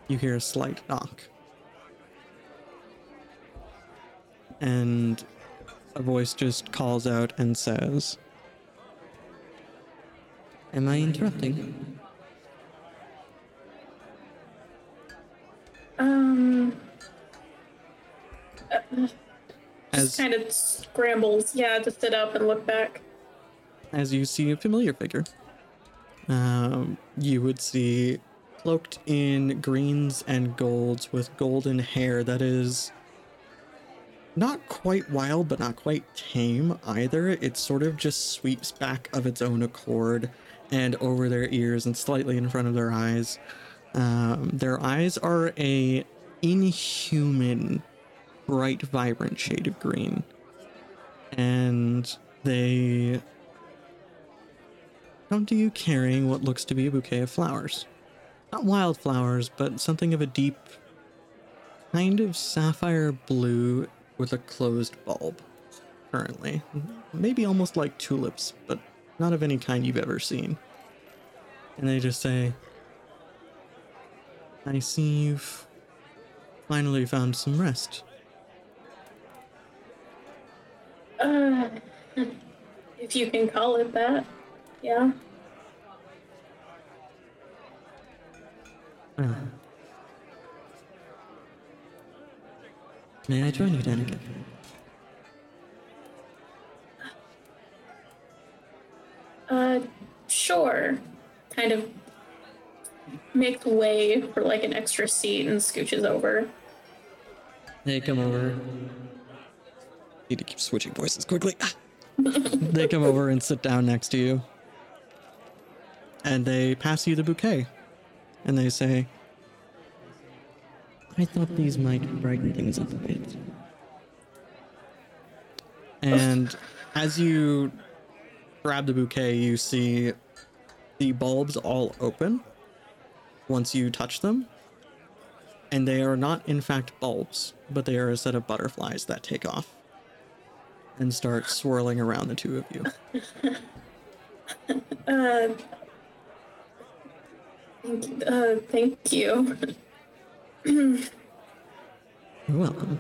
you hear a slight knock. And a voice just calls out and says, Am I interrupting? Um, As kind of scrambles, yeah, to sit up and look back. as you see a familiar figure. Um, you would see cloaked in greens and golds with golden hair that is not quite wild, but not quite tame either. It sort of just sweeps back of its own accord and over their ears and slightly in front of their eyes. Um, their eyes are a inhuman, bright, vibrant shade of green, and they come to you carrying what looks to be a bouquet of flowers. Not wildflowers, but something of a deep, kind of sapphire blue with a closed bulb, currently. Maybe almost like tulips, but not of any kind you've ever seen. And they just say, I see you've finally found some rest. Uh, if you can call it that, yeah. Well. May I join you, Danica? Uh, sure. Kind of makes way for like an extra seat and scooches over. They come over. Need to keep switching voices quickly. they come over and sit down next to you. And they pass you the bouquet. And they say, I thought these might brighten things up a bit. And as you grab the bouquet, you see the bulbs all open once you touch them. And they are not, in fact, bulbs, but they are a set of butterflies that take off and start swirling around the two of you. Uh, uh, thank you. You're welcome.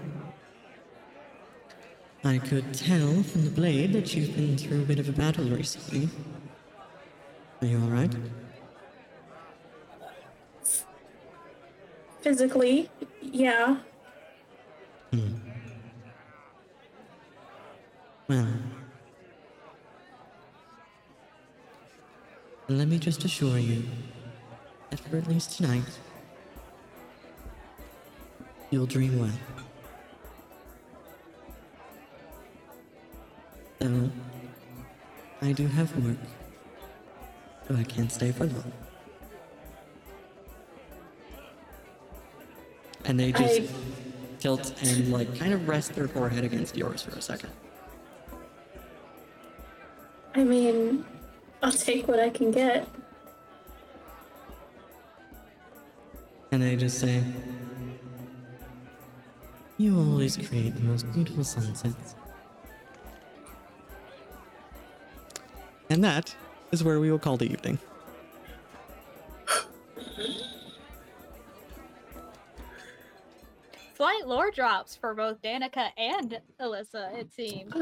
I could tell from the blade that you've been through a bit of a battle recently. Are you alright? Physically, yeah. Hmm. Well, let me just assure you that for at least tonight, you'll dream well. Though, I do have work, so I can't stay for long. And they just I- tilt and like kind of rest their forehead against yours for a second. I mean, I'll take what I can get. And they just say, You always create the most beautiful sunsets. And that is where we will call the evening. Slight lore drops for both Danica and Alyssa, it seems.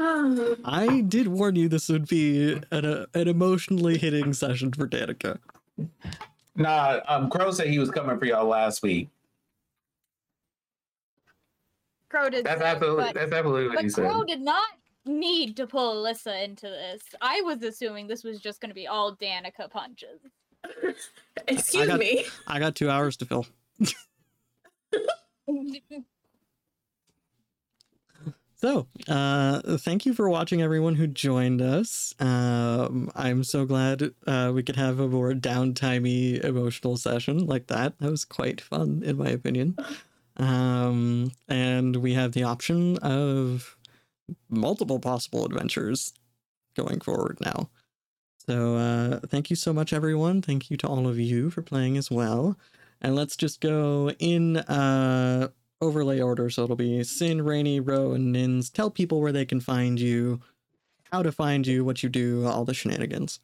I did warn you this would be an, uh, an emotionally hitting session for Danica. Nah, um, Crow said he was coming for y'all last week. Crow did That's say, absolutely but, that's absolutely what but he said. Crow did not need to pull Alyssa into this. I was assuming this was just going to be all Danica punches. excuse got- me. I got two hours to fill. So, uh, thank you for watching, everyone who joined us. Um, I'm so glad uh, we could have a more downtimey emotional session like that. That was quite fun, in my opinion. Um, and we have the option of multiple possible adventures going forward now. So, uh, thank you so much, everyone. Thank you to all of you for playing as well. And let's just go in uh, overlay order. So it'll be Sin, Rainy, Ro, and Nins. Tell people where they can find you, how to find you, what you do, all the shenanigans.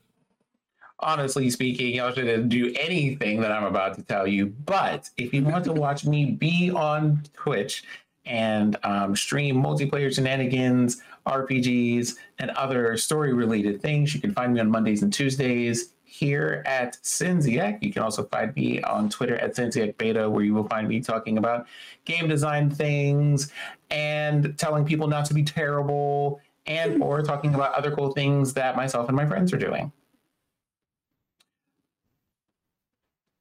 Honestly speaking, y'all shouldn't do anything that I'm about to tell you. But if you want to watch me be on Twitch and um, stream multiplayer shenanigans, RPGs, and other story related things, you can find me on Mondays and Tuesdays here at Sinziak. You can also find me on Twitter at Sinziak Beta, where you will find me talking about game design things and telling people not to be terrible and or talking about other cool things that myself and my friends are doing.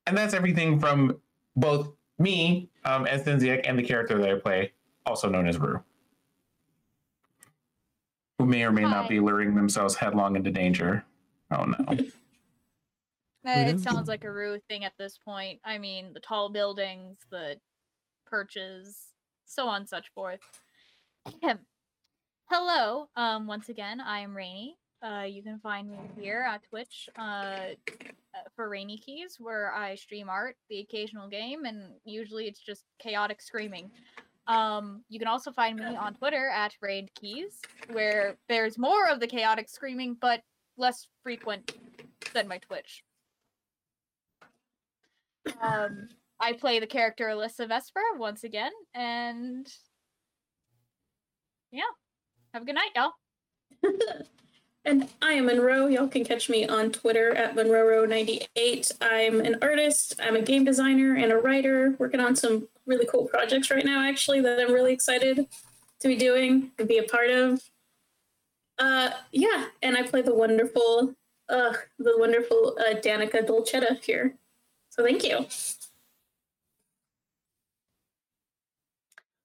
And that's everything from both me um, as Sinziak and the character that I play, also known as Rue, who may or may Hi. not be luring themselves headlong into danger. Oh no! Uh, it sounds like a Rue thing at this point. I mean, the tall buildings, the perches, so on such forth. Ahem. Hello. Um, once again, I am Rainy. Uh, you can find me here at Twitch uh, uh, for Rainy Keys, where I stream art, the occasional game, and usually it's just chaotic screaming. Um, you can also find me on Twitter at Raid Keys, where there's more of the chaotic screaming, but less frequent than my Twitch. Um, I play the character Alyssa Vesper once again, and yeah, have a good night, y'all. And I am Monroe. Y'all can catch me on Twitter at Monroe98. I'm an artist, I'm a game designer, and a writer working on some really cool projects right now, actually, that I'm really excited to be doing and be a part of. Uh, yeah, and I play the wonderful, uh, the wonderful uh, Danica Dolcetta here. So thank you.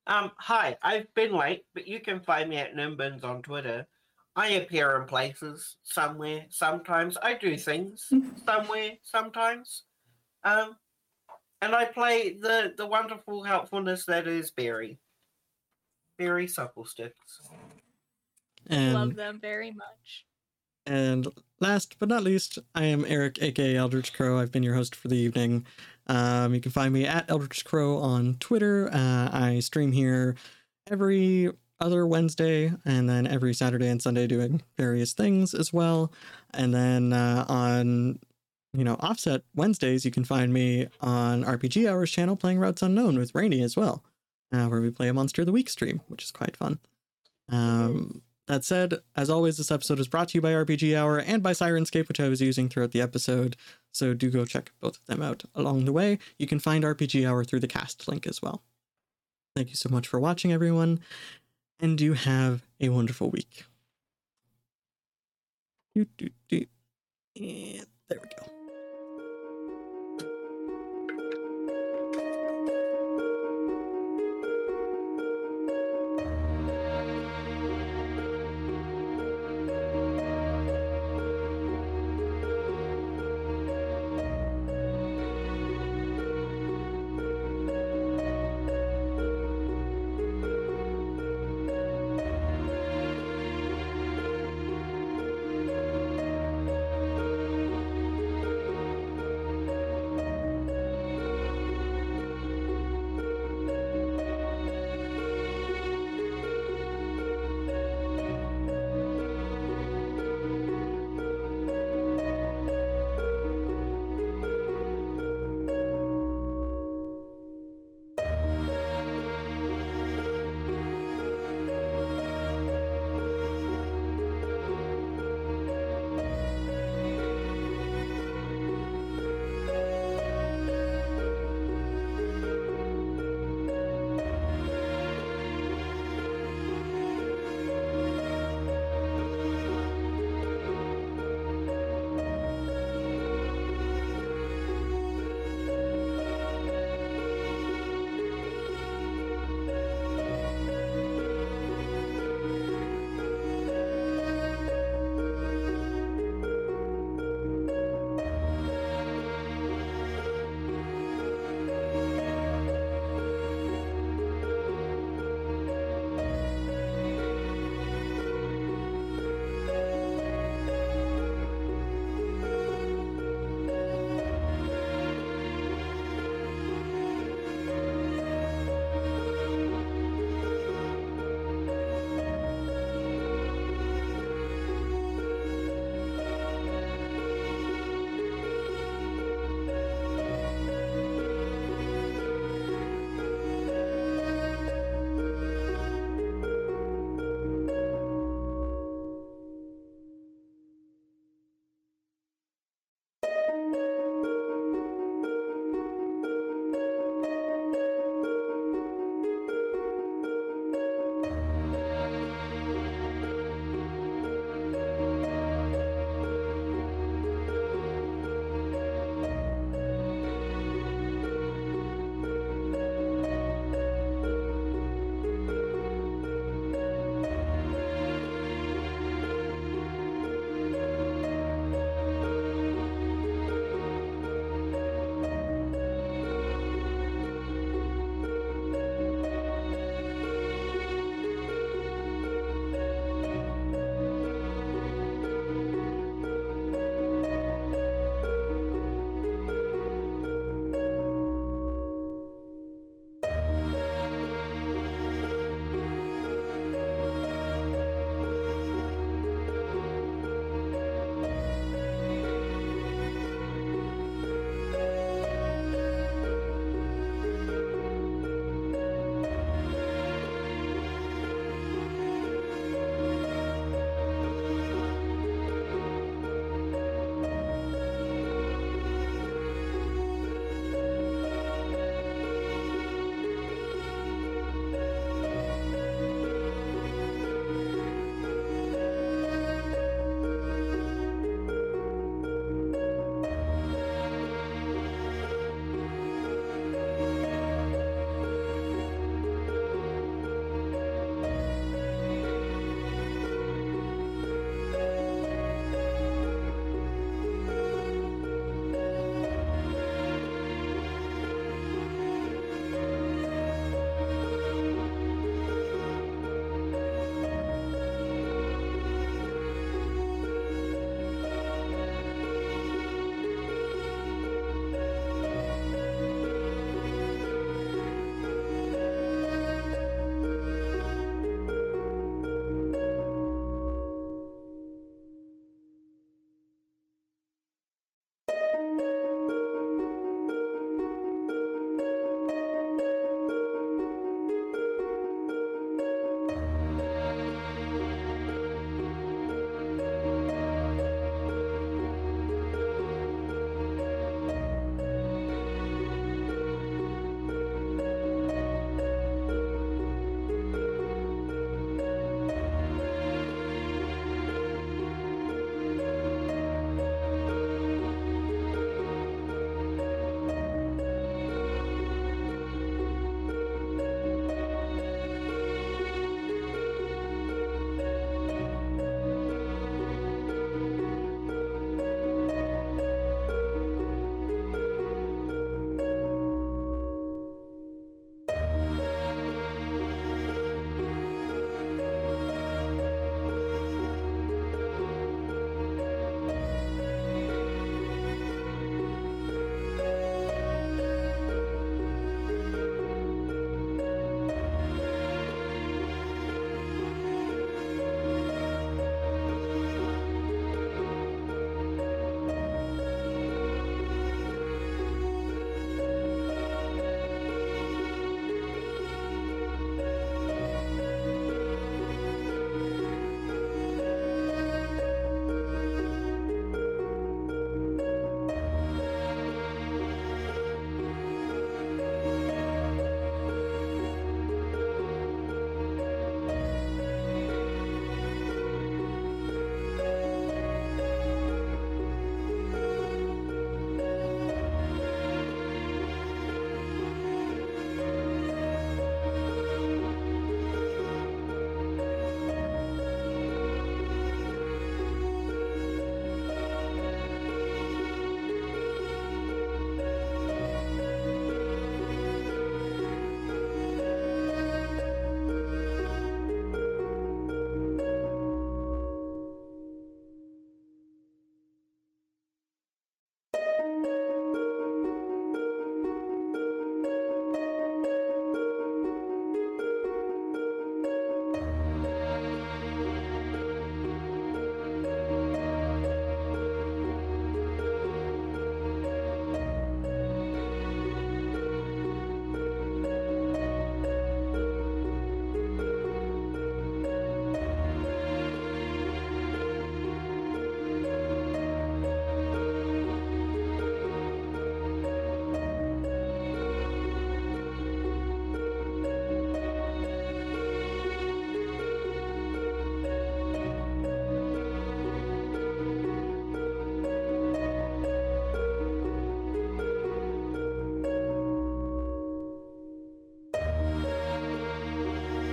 Um, hi, I've been late, but you can find me at Nimbins on Twitter. I appear in places, somewhere, sometimes. I do things, somewhere, sometimes. Um, and I play the, the wonderful helpfulness that is Barry. Barry Supplesticks. And Love them very much. And last but not least, I am Eric, aka Eldritch Crow. I've been your host for the evening. Um, you can find me at Eldritch Crow on Twitter. Uh, I stream here every other Wednesday, and then every Saturday and Sunday doing various things as well. And then uh, on you know offset Wednesdays, you can find me on RPG Hours channel playing Routes Unknown with Rainy as well, uh, where we play a Monster of the Week stream, which is quite fun. Um, that said, as always, this episode is brought to you by RPG Hour and by Syrinscape, which I was using throughout the episode. So do go check both of them out along the way. You can find RPG Hour through the cast link as well. Thank you so much for watching, everyone and you have a wonderful week. Do, do, do. And there we go.